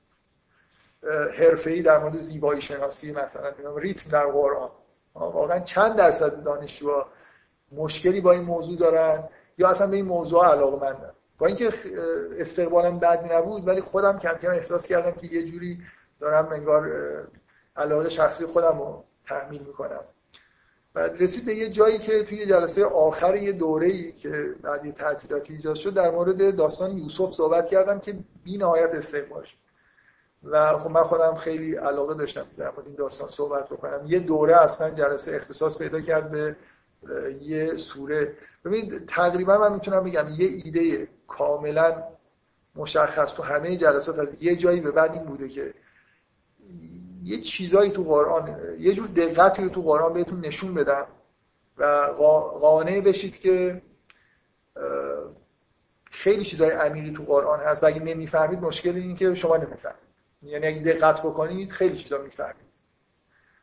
A: حرفه‌ای در مورد زیبایی شناسی مثلا ریتم در قرآن. واقعا چند درصد دانشجوها مشکلی با این موضوع دارن یا اصلا به این موضوع علاقه مندن با اینکه استقبالم بد نبود ولی خودم کم کم احساس کردم که یه جوری دارم انگار علاقه شخصی خودم رو تحمیل می‌کنم. و رسید به یه جایی که توی جلسه آخر یه دوره ای که بعد یه تعطیلاتی ایجاد شد در مورد داستان یوسف صحبت کردم که بی نهایت استقبال شد. و خب من خودم خیلی علاقه داشتم در مورد این داستان صحبت بکنم. یه دوره اصلا جلسه اختصاص پیدا کرد به یه سوره. ببینید تقریبا من می‌تونم بگم یه ایده کاملا مشخص تو همه جلسات از یه جایی به بعد این بوده که یه چیزایی تو قرآن یه جور دقتی رو تو قرآن بهتون نشون بدم و قانع بشید که خیلی چیزای عمیقی تو قرآن هست و اگه نمی‌فهمید مشکل این که شما نمی‌فهمید. یعنی اگه دقت بکنید خیلی چیزا می‌فهمید.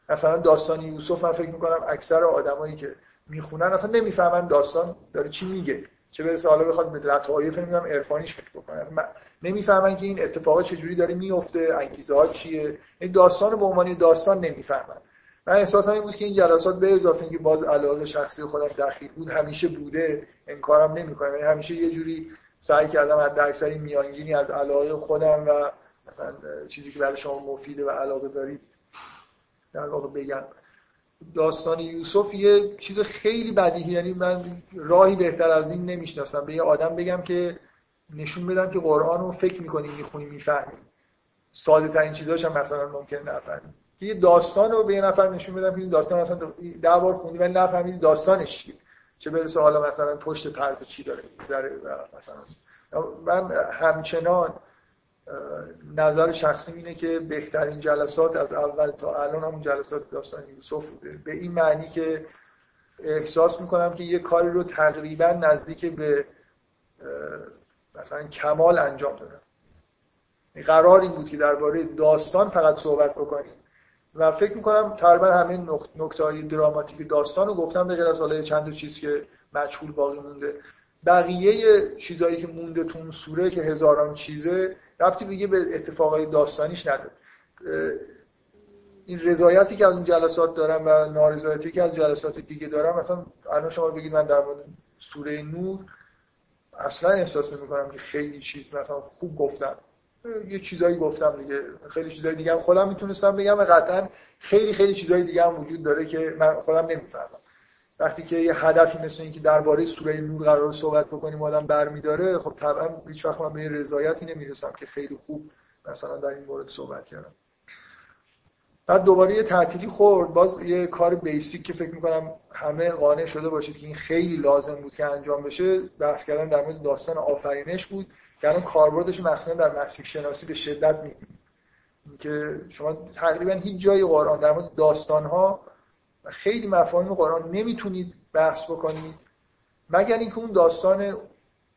A: مثلا داستان یوسف من فکر می‌کنم اکثر آدمایی که می‌خونن اصلا نمی‌فهمن داستان داره چی میگه. چه برسه حالا بخواد به لطایف نمی‌دونم عرفانیش فکر بکنه. نمی‌فهمن که این اتفاقات چجوری داره میفته انگیزه ها چیه. این داستان به عنوان داستان نمی‌فهمن. من احساسم این بود که این جلسات به اضافه اینکه باز علاقه شخصی خودم دخیل بود همیشه بوده. انکارم نمی‌کنم یعنی همیشه یه جوری سعی کردم حد اکثری میانگینی از علاقه خودم و مثلا چیزی که برای شما مفیده و علاقه دارید در واقع بگم. داستان یوسف یه چیز خیلی بدیهی یعنی من راهی بهتر از این نمی‌شناسم. به یه آدم بگم که نشون بدم که قرآن رو فکر می‌کنی می‌خونی می‌فهمی. ساده ترین چیزاش هم مثلا ممکن نفهمی. یه داستان رو به یه نفر نشون بدم که این داستان مثلا ده بار خوندی ولی نفهمیدی داستانش چیه. چه برسه حالا مثلا پشت پرده چی داره مثلا. من همچنان نظر شخصی اینه که بهترین جلسات از اول تا الان همون جلسات داستان یوسف بوده. به این معنی که احساس می‌کنم که یه کاری رو تقریبا نزدیک به مثلا کمال انجام دادم. قرار این بود که درباره داستان فقط صحبت بکنیم. و فکر می‌کنم تقریبا همه نکته های دراماتیک داستان رو گفتم به غیر از حالا چند چیز که مجهول باقی مونده. بقیه چیزایی که مونده تو اون سوره که هزاران چیزه ربطی دیگه به اتفاقای داستانیش نداره. این رضایتی که از اون جلسات دارم و نارضایتی که از جلسات دیگه دارم مثلا الان شما بگید من در مورد سوره نور اصلا احساس نمی کنم که خیلی چیز مثلا خوب گفتم. یه چیزایی گفتم دیگه خیلی چیزای دیگه هم خودم می‌تونستم بگم قطعا خیلی خیلی چیزای دیگه هم وجود داره که من خودم نمی‌فهمم. وقتی که یه هدفی مثل اینکه درباره سوره نور قرار صحبت بکنیم آدم برمیداره خب طبعا هیچ وقت من به رضایتی نمی‌رسم که خیلی خوب مثلا در این مورد صحبت کردم. بعد دوباره یه تعطیلی خورد. باز یه کار بیسیک که فکر می‌کنم همه قانع شده باشید که این خیلی لازم بود که انجام بشه. بحث کردن در مورد داستان آفرینش بود. که الان کاربردش مخصوصا در مسیح شناسی به شدت می‌بینید که شما تقریبا هیچ جای قرآن در مورد داستان ها خیلی مفاهیم قرآن نمی‌تونید بحث بکنید. مگر اینکه اون داستان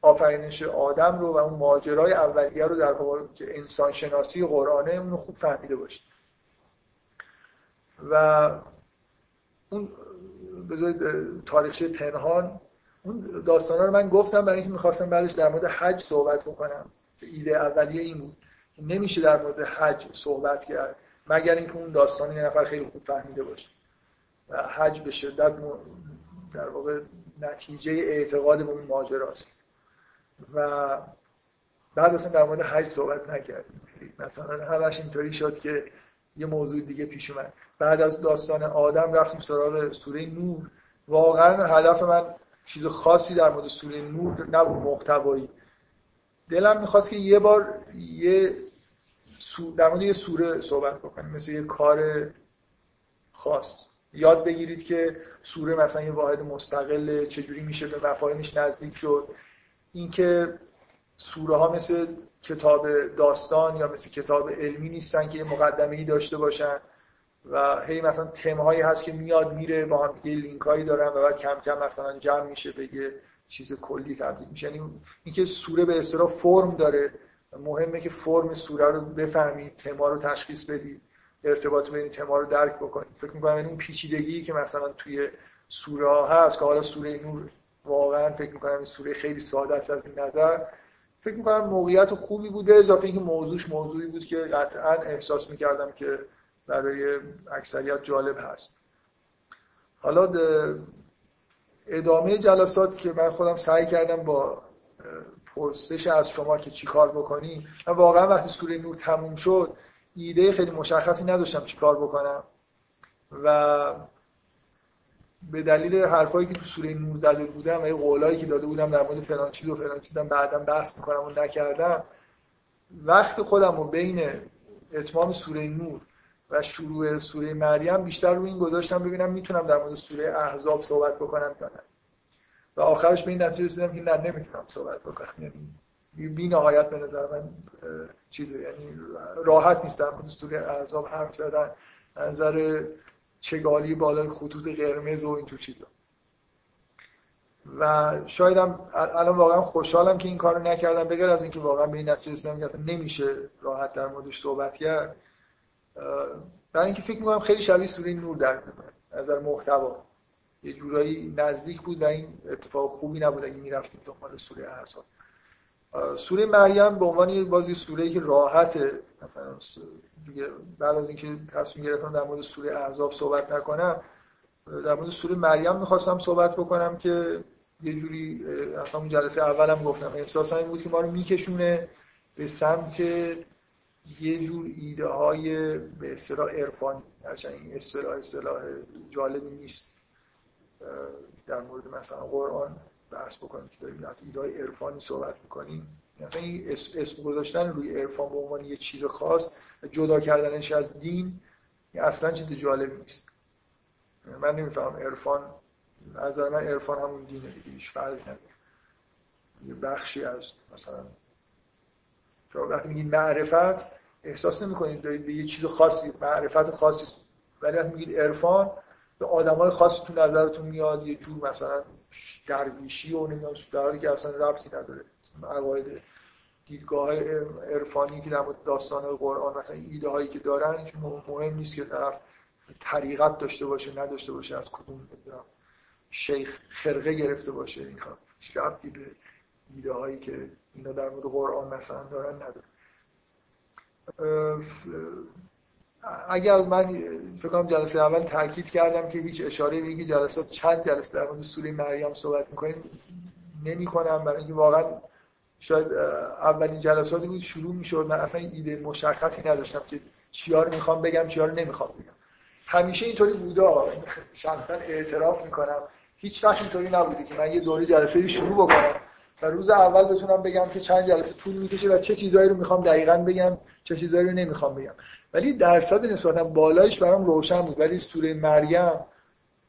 A: آفرینش آدم رو و اون ماجرای اولیه رو در که انسان شناسی قرآنه اون رو خوب فهمیده باشید. و اون بذارید تاریخچه پنهان اون داستان رو من گفتم برای اینکه می‌خواستم بعدش در مورد حج صحبت بکنم. ایده اولیه این بود نمیشه در مورد حج صحبت کرد مگر اینکه اون داستان یه نفر خیلی خوب فهمیده باشه. و حج به شدت در واقع نتیجه اعتقاد به اون ماجراست. و بعد اصلا در مورد حج صحبت نکردیم. مثلا همش اینطوری شد که یه موضوع دیگه پیش اومد. بعد از داستان آدم رفتیم سراغ سوره نور. واقعا هدف من چیز خاصی در مورد سوره نور نبود محتوایی. دلم می‌خواست که یه بار یه در مورد یه سوره صحبت بکنیم. مثل یه کار خاص. یاد بگیرید که سوره مثلا یه واحد مستقل چجوری میشه به مفاهیمش نزدیک شد. اینکه سوره ها مثل کتاب داستان یا مثل کتاب علمی نیستن که یه مقدمه داشته باشن و هی مثلا تمهایی هست که میاد میره با هم یه لینک هایی دارن و بعد کم کم مثلا جمع میشه به یه چیز کلی تبدیل میشه. یعنی اینکه سوره به اصطلاح فرم داره. مهمه که فرم سوره رو بفهمید تما رو تشخیص بدید. ارتباط بین تما رو درک بکنید فکر می‌کنم این اون پیچیدگی که مثلا توی سوره ها هست که حالا سوره نور واقعا فکر می‌کنم این سوره خیلی ساده است از این نظر. فکر می‌کنم موقعیت خوبی بوده اضافه اینکه موضوعش موضوعی بود که قطعا احساس می‌کردم که برای اکثریت جالب هست. حالا ادامه جلسات که من خودم سعی کردم با پرسش از شما که چیکار بکنی. من واقعا وقتی سوره نور تموم شد ایده خیلی مشخصی نداشتم چیکار بکنم. و به دلیل حرفایی که تو سوره نور زده بودم و قولایی که داده بودم در مورد فلان چیز و فلان چیزم بعدا بحث می‌کنم و نکردم وقت خودم رو بین اتمام سوره نور و شروع سوره مریم بیشتر رو این گذاشتم ببینم می‌تونم در مورد سوره احزاب صحبت بکنم یا نه. و آخرش به این نتیجه رسیدم که نه نمی‌تونم صحبت بکنم. یعنی بی نهایت به نظر من چیزه یعنی راحت نیست در مورد سوره احزاب حرف زدن. نظر چگالی بالای خطوط قرمز و این تو چیزا. و شایدم الان واقعا خوشحالم که این کارو نکردم. بگر از اینکه واقعا به این نتیجه رسیدم که نمیشه راحت در موردش صحبت کرد. برای اینکه فکر می‌کنم خیلی شبیه سوره نور در نظر محتوا. یه جورایی نزدیک بود و این اتفاق خوبی نبود اگه می‌رفتیم دنبال سوره احزاب سوره مریم به عنوان یه بازی سوره که راحته مثلا بعد از اینکه تصمیم گرفتم در مورد سوره احزاب صحبت نکنم در مورد سوره مریم می‌خواستم صحبت بکنم که یه جوری اصلا اون جلسه اولم گفتم احساس این بود که ما رو میکشونه به سمت یه جور ایده های به اصطلاح عرفان این اصطلاح اصطلاح جالبی نیست در مورد مثلا قرآن. بحث بکنیم که داریم از ایده های عرفانی صحبت می‌کنیم. مثلا این اسم گذاشتن روی عرفان به عنوان یه چیز خاص جدا کردنش از دین اصلا چیز جالبی نیست. من نمیفهم عرفان از من عرفان همون دینه دیگه هیچ فرقی نداره. یه بخشی از مثلا شما وقتی میگید معرفت احساس نمی‌کنید دارید به یه چیز خاصی معرفت خاصی ولی وقتی میگید عرفان به آدمای خاصی تو نظرتون میاد یه جور مثلا درویشی و نمی‌دونم در حالی که اصلا ربطی نداره. عقاید دیدگاه عرفانی که در داستان قرآن مثلا ایده هایی که دارن مهم نیست که طرف طریقت داشته باشه نداشته باشه از کدوم شیخ خرقه گرفته باشه. این هیچ ربطی به ایده هایی که اینا در مورد قرآن مثلا دارن نداره. اگر من فکر کنم جلسه اول تاکید کردم که هیچ اشاره به اینکه جلسات چند جلسه در مورد سوره مریم صحبت می‌کنیم نمی کنم برای اینکه واقعا شاید اولین جلساتی بود شروع می‌شد. من اصلا ایده مشخصی نداشتم که چیا رو می‌خوام بگم چیا رو نمی‌خوام بگم. همیشه اینطوری بوده شخصا اعتراف می‌کنم. هیچ وقت اینطوری نبوده که من یه دوره جلسه شروع بکنم. و روز اول بتونم بگم که چند جلسه طول می‌کشه و چه چیزایی رو می‌خوام دقیقا بگم چه چیزایی رو نمی‌خوام بگم. ولی درصد نسبتا بالایش برام روشن بود. ولی سوره مریم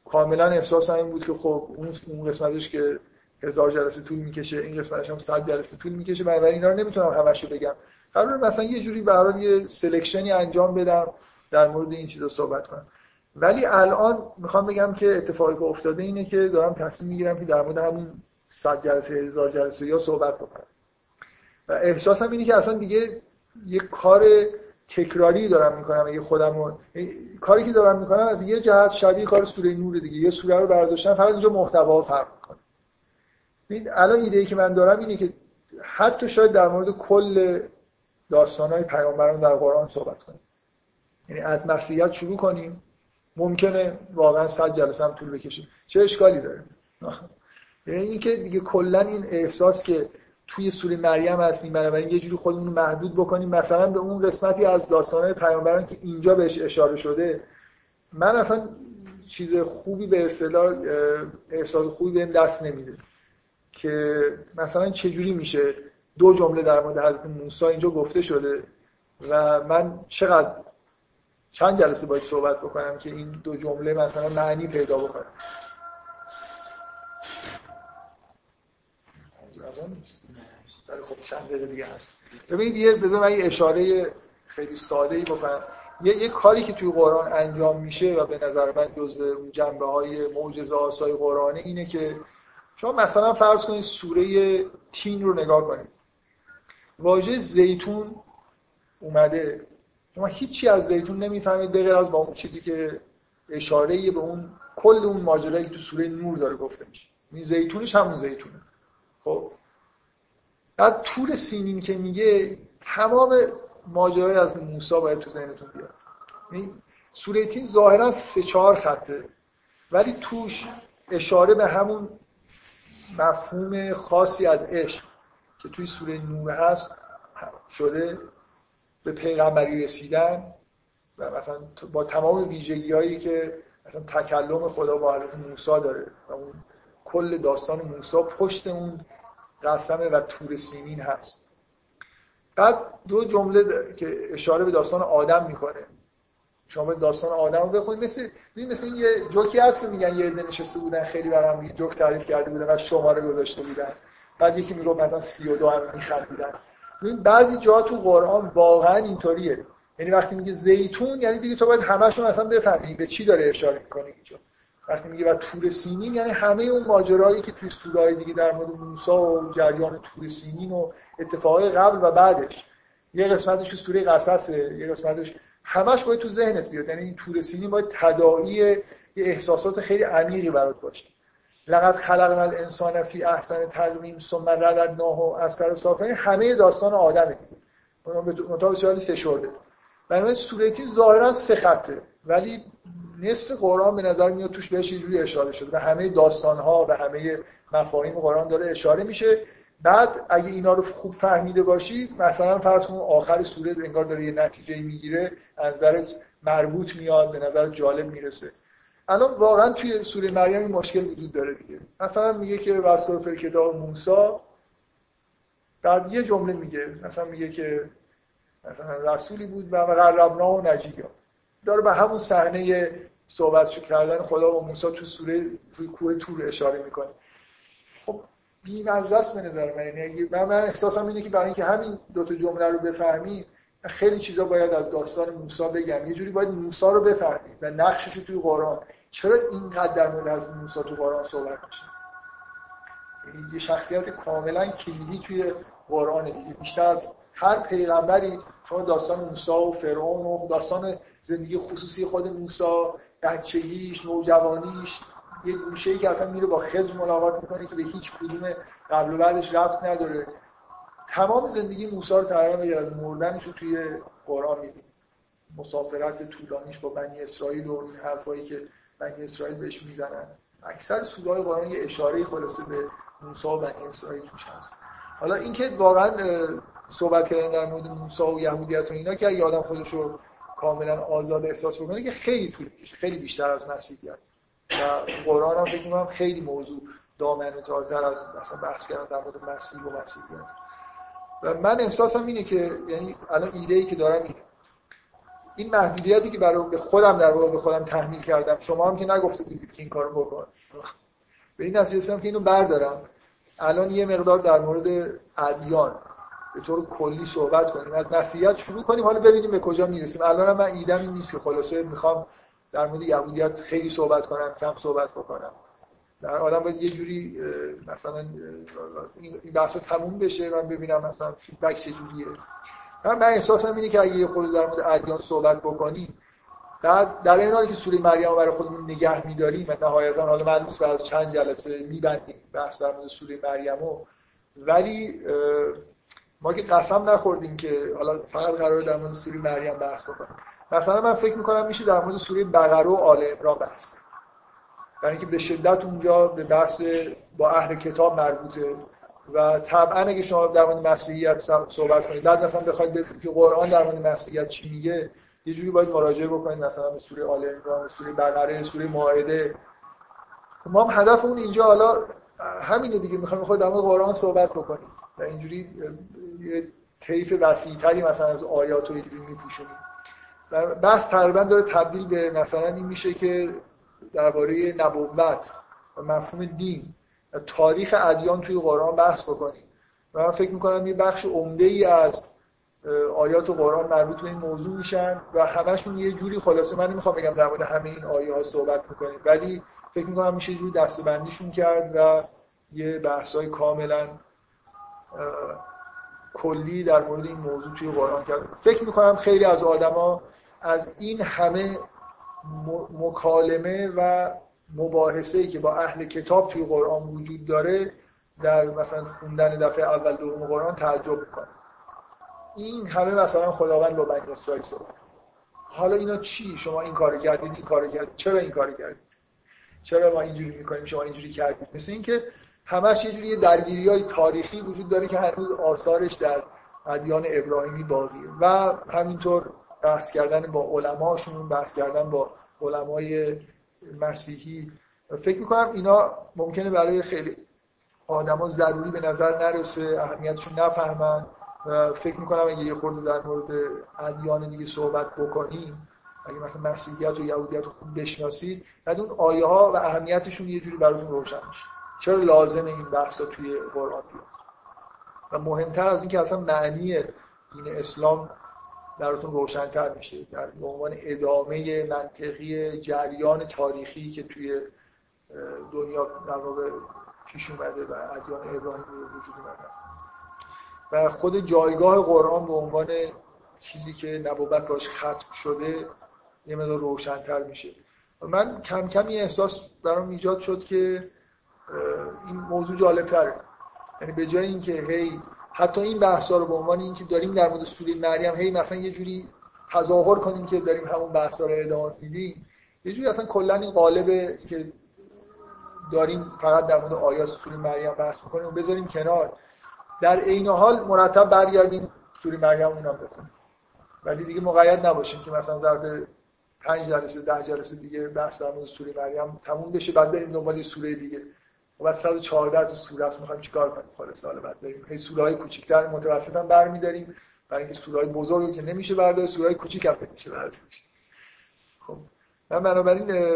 A: کاملا احساس این بود که خب اون قسمتش که هزار جلسه طول می‌کشه این قسمتش هم 100 جلسه طول می‌کشه. برای اینا رو نمی‌تونم همش بگم. قرار مثلا یه جوری برای یه سلکشنی انجام بدم در مورد این چیزا صحبت کنم. ولی الان می‌خوام بگم که اتفاقی که افتاده اینه که دارم تصمیم می‌گیرم که در مورد همین 100 جلسه هزار جلسه یا صحبت بکنم. و احساسم اینه که اصلا دیگه یه کار تکراری دارم می‌کنم اگه خودم کاری که دارم می‌کنم از یه جهت شبیه کار سوره نور دیگه. یه سوره رو برداشتم فقط اینجا محتوا فرق می‌کنه. این الان ایده ای که من دارم اینه که حتی شاید در مورد کل داستانهای پیامبران در قرآن صحبت کنیم. یعنی از مسیحیت شروع کنیم. ممکنه واقعا صد جلسه هم طول بکشه چه اشکالی داره؟ یعنی اینکه دیگه کلا این احساس که توی سوره مریم هستیم بنابراین یه جوری خودمون محدود بکنیم. مثلا به اون قسمتی از داستانهای پیامبران که اینجا بهش اشاره شده من اصلا چیز خوبی به اصطلاح احساس خوبی بهم دست نمیده که مثلا چه جوری میشه دو جمله در مورد حضرت موسی اینجا گفته شده و من چقدر چند جلسه باید صحبت بکنم که این دو جمله مثلا معنی پیدا بکنم خب چند دقیقه دیگه هست. ببینید یه بذار من یه اشاره خیلی ساده ای بکنم. یه, یه کاری که توی قرآن انجام میشه و به نظر من جزء اون جنبه های معجزه آسای قرآنه اینه که شما مثلا فرض کنید سوره تین رو نگاه کنید. واژه زیتون اومده. شما هیچی از زیتون نمی‌فهمید به از با اون چیزی که اشاره به اون کل اون ماجرایی که تو سوره نور داره گفته میشه. این زیتونش همون زیتونه. خب بعد طول سینین که میگه تمام ماجرای از موسی باید تو ذهنتون بیاد. یعنی سوره تین ظاهرا سه چهار خطه. ولی توش اشاره به همون مفهوم خاصی از عشق که توی سوره نور هست شده به پیغمبری رسیدن و مثلا با تمام ویژگی هایی که مثلا تکلم خدا با حضرت موسی داره و اون کل داستان موسی پشت اون قسمه و تور سینین هست. بعد دو جمله که اشاره به داستان آدم می‌کنه شما داستان آدم رو بخونید. مثل مثل یه جوکی هست که میگن یه نشسته بودن خیلی برام جوک تعریف کرده بودن و شماره گذاشته بودن. بعد یکی میگه مثلا 32 هم میخندیدن. این بعضی جا تو قرآن واقعا اینطوریه. یعنی وقتی میگه زیتون یعنی دیگه تو باید همشون اصلا بفهمی به چی داره اشاره می‌کنه اینجا. وقتی میگه و تور سینین یعنی همه اون ماجرایی که توی سورهای دیگه در مورد موسی و جریان تور سینین و اتفاقای قبل و بعدش یه قسمتش تو سوره قصصه یه قسمتش همش باید تو ذهنت بیاد. یعنی این تور سینین باید تداعی یه احساسات خیلی عمیقی برات باشه. لقد خلقنا الانسان فی احسن تقویم ثم رددناه اسفل سافلین همه داستان آدمه. منتها به صورت فشرده. بنابراین سوره ظاهرا سه خطه. ولی نصف قرآن به نظر میاد توش بهش یه جوری اشاره شده و همه داستان ها و همه مفاهیم قرآن داره اشاره میشه. بعد اگه اینا رو خوب فهمیده باشی مثلا فرض کن آخر سوره انگار داره یه نتیجه می‌گیره از نظر مربوط میاد به نظر جالب می‌رسه. الان واقعا توی سوره مریم این مشکل وجود داره دیگه. مثلا میگه که واسطور فر کتاب موسی بعد یه جمله میگه مثلا میگه که مثلا رسولی بود و قربنا و نجیا داره به همون صحنه صحبت کردن خدا و موسی تو سوره توی کوه تور اشاره می‌کنه. خب بی‌مزه است به نظر من. یعنی من, من احساسم اینه که برای اینکه همین دو تا جمله رو بفهمی خیلی چیزا باید از داستان موسی بگم. یه جوری باید موسی رو بفهمی و نقشش رو توی قرآن. چرا اینقدر در مورد از موسی تو قرآن صحبت میشه؟ یعنی یه شخصیت کاملا کلیدی توی قرآن دیگه بیشتر از هر پیغمبری شما داستان موسی و فرعون و داستان زندگی خصوصی خود موسی بچگیش نوجوانیش یه گوشه که اصلا میره با خضر ملاقات می‌کنه که به هیچ کدوم قبل و بعدش ربط نداره. تمام زندگی موسی رو تقریبا بگیر از مردنش رو توی قرآن می‌بینید مسافرت طولانیش با بنی اسرائیل و این حرفایی که بنی اسرائیل بهش می‌زنن. اکثر سورهای قرآن یه اشاره خلاصه به موسی و بنی اسرائیل توش هست. حالا اینکه واقعا صحبت کردن در مورد موسی و یهودیت و اینا که اگه آدم خودش رو کاملا آزاد احساس بکنه که خیلی طول می‌کشه خیلی بیشتر از مسیحیت و قرآن هم فکر می‌کنم خیلی موضوع دامنه تارتر از مثلا بحث کردن در مورد مسیح و مسیحیت و من احساسم اینه که یعنی الان ایده ای که دارم اینه. این محدودیتی که برای به خودم در واقع به خودم تحمیل کردم شما هم که نگفته بودید که این کارو بکن. به این نتیجه رسیدم که اینو بردارم. الان یه مقدار در مورد ادیان. به طور کلی صحبت کنیم. از مسیحیت شروع کنیم. حالا ببینیم به کجا می‌رسیم. الان من ایدم این نیست که خلاصه می‌خوام در مورد یهودیت خیلی صحبت کنم کم صحبت بکنم. در آدم باید یه جوری مثلا این بحث تموم بشه من ببینم مثلا فیدبک چجوریه من, احساسم اینه که اگه یه خود در مورد ادیان صحبت بکنیم بعد در این حالی که سوره مریم برای خودمون نگه میداریم و نهایتا حالا معلوم بعد از چند جلسه میبندیم بحث در مورد سوره مریم ولی ما که قسم نخوردیم که حالا فقط قرار در مورد سوره مریم بحث بکنیم. مثلا من فکر می‌کنم میشه در مورد سوره بقره و آل عمران بحث کنیم. برای اینکه به شدت اونجا به بحث با اهل کتاب مربوطه و طبعا اگه شما در مورد مسیحیت صحبت کنید بعد مثلا بخواید ببینید که قرآن در مورد مسیحیت چی میگه یه جوری باید مراجعه بکنید مثلا به سوره آل عمران سوره بقره سوره مائده ما هم هدفمون اینجا حالا همینه دیگه می‌خوایم خود در مورد قرآن صحبت بکنیم. و اینجوری یه طیف وسیعتری مثلا از آیات رو اینجوری میپوشونیم بحث تقریبا داره تبدیل به مثلا این میشه که درباره نبوت و مفهوم دین و تاریخ ادیان توی قرآن بحث بکنیم و من فکر می‌کنم یه بخش عمده ای از آیات قرآن مربوط به این موضوع میشن و همشون یه جوری خلاصه. من نمی‌خوام بگم در مورد همه این آیه ها صحبت می‌کنیم ولی فکر می‌کنم میشه جوری دستبندیشون کرد و یه بحث های کاملا کلی در مورد این موضوع توی قرآن کرد. فکر می‌کنم خیلی از آدما از این همه مکالمه و مباحثه ای که با اهل کتاب توی قرآن وجود داره در مثلا خوندن دفعه اول دوم قرآن تعجب می‌کنه. این همه مثلا خداوند با بنی اسرائیل صحبت حالا اینا چی؟ شما این کارو کردید این کارو کردید. چرا این کارو کردید؟ چرا ما اینجوری می‌کنیم؟ شما اینجوری کردید؟ مثل اینکه همش یه جوری درگیری های تاریخی وجود داره که هنوز آثارش در ادیان ابراهیمی باقیه. و همینطور بحث کردن با علماشون بحث کردن با علمای مسیحی. فکر می‌کنم اینا ممکنه برای خیلی آدما ضروری به نظر نرسه اهمیتشون نفهمن. فکر می‌کنم اگه یه خورده در مورد ادیان دیگه صحبت بکنیم اگه مثلا مسیحیت و یهودیت رو خوب بشناسید بعد اون آیه ها و اهمیتشون یه جوری براتون روشن میشه. چرا لازمه این بحث توی قرآن بیاد؟ و مهمتر از اینکه اصلا معنی دین اسلام براتون روشنتر میشه در به عنوان ادامه منطقی جریان تاریخی که توی دنیا در واقع پیش اومده و ادیان ابراهیمی رو وجود اومده. و خود جایگاه قرآن به عنوان چیزی که نبوت باش ختم شده یه مدار روشنتر میشه. من کم کم این احساس برام ایجاد شد که این موضوع جالب تره یعنی به جای اینکه هی حتی این بحثا رو به عنوان اینکه داریم در مورد سوره مریم هی مثلا یه جوری تظاهر کنیم که داریم همون بحثا رو ادامه میدیم یه جوری اصلا کلا این قالب که داریم فقط در مورد آیات سوره مریم بحث می‌کنیم و بذاریم کنار. در عین حال مرتب برگردیم سوره مریم اونم بخونیم. ولی دیگه مقید نباشیم که مثلا ظرف پنج جلسه ده جلسه دیگه بحث در مورد سوره مریم تموم بشه بعد بریم دنبال سوره دیگه. و بعد 114 تا سوره است می‌خوایم چیکار کنیم؟ خالص سال بعد بریم. هی سوره های کوچیک‌تر متوسط هم برمی‌داریم. برای اینکه سوره های بزرگی که نمیشه برداشت سوره های کوچیک هم نمیشه برداشت خب. من بنابراین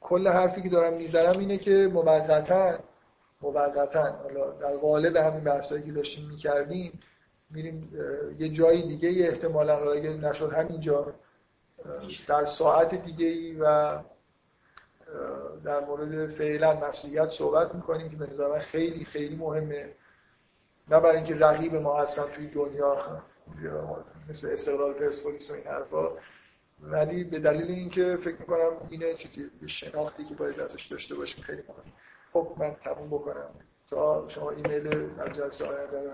A: کل حرفی که دارم می‌زنم اینه که موقتا موقتا حالا در قالب همین بحثایی که داشتیم می‌کردیم میریم یه جای دیگه احتمالا اگه نشد همینجا در ساعت دیگه ای و در مورد فعلا مسیحیت صحبت می‌کنیم که به نظر خیلی خیلی مهمه. نه برای اینکه رقیب ما هستن توی دنیا مثل استقلال پرسپولیس و این حرفا ولی به دلیل اینکه فکر می‌کنم اینه چیزی شناختی که باید ازش داشته باشیم خیلی مهمه. خب من تموم بکنم. تا شما ایمیل از جلسه آینده رو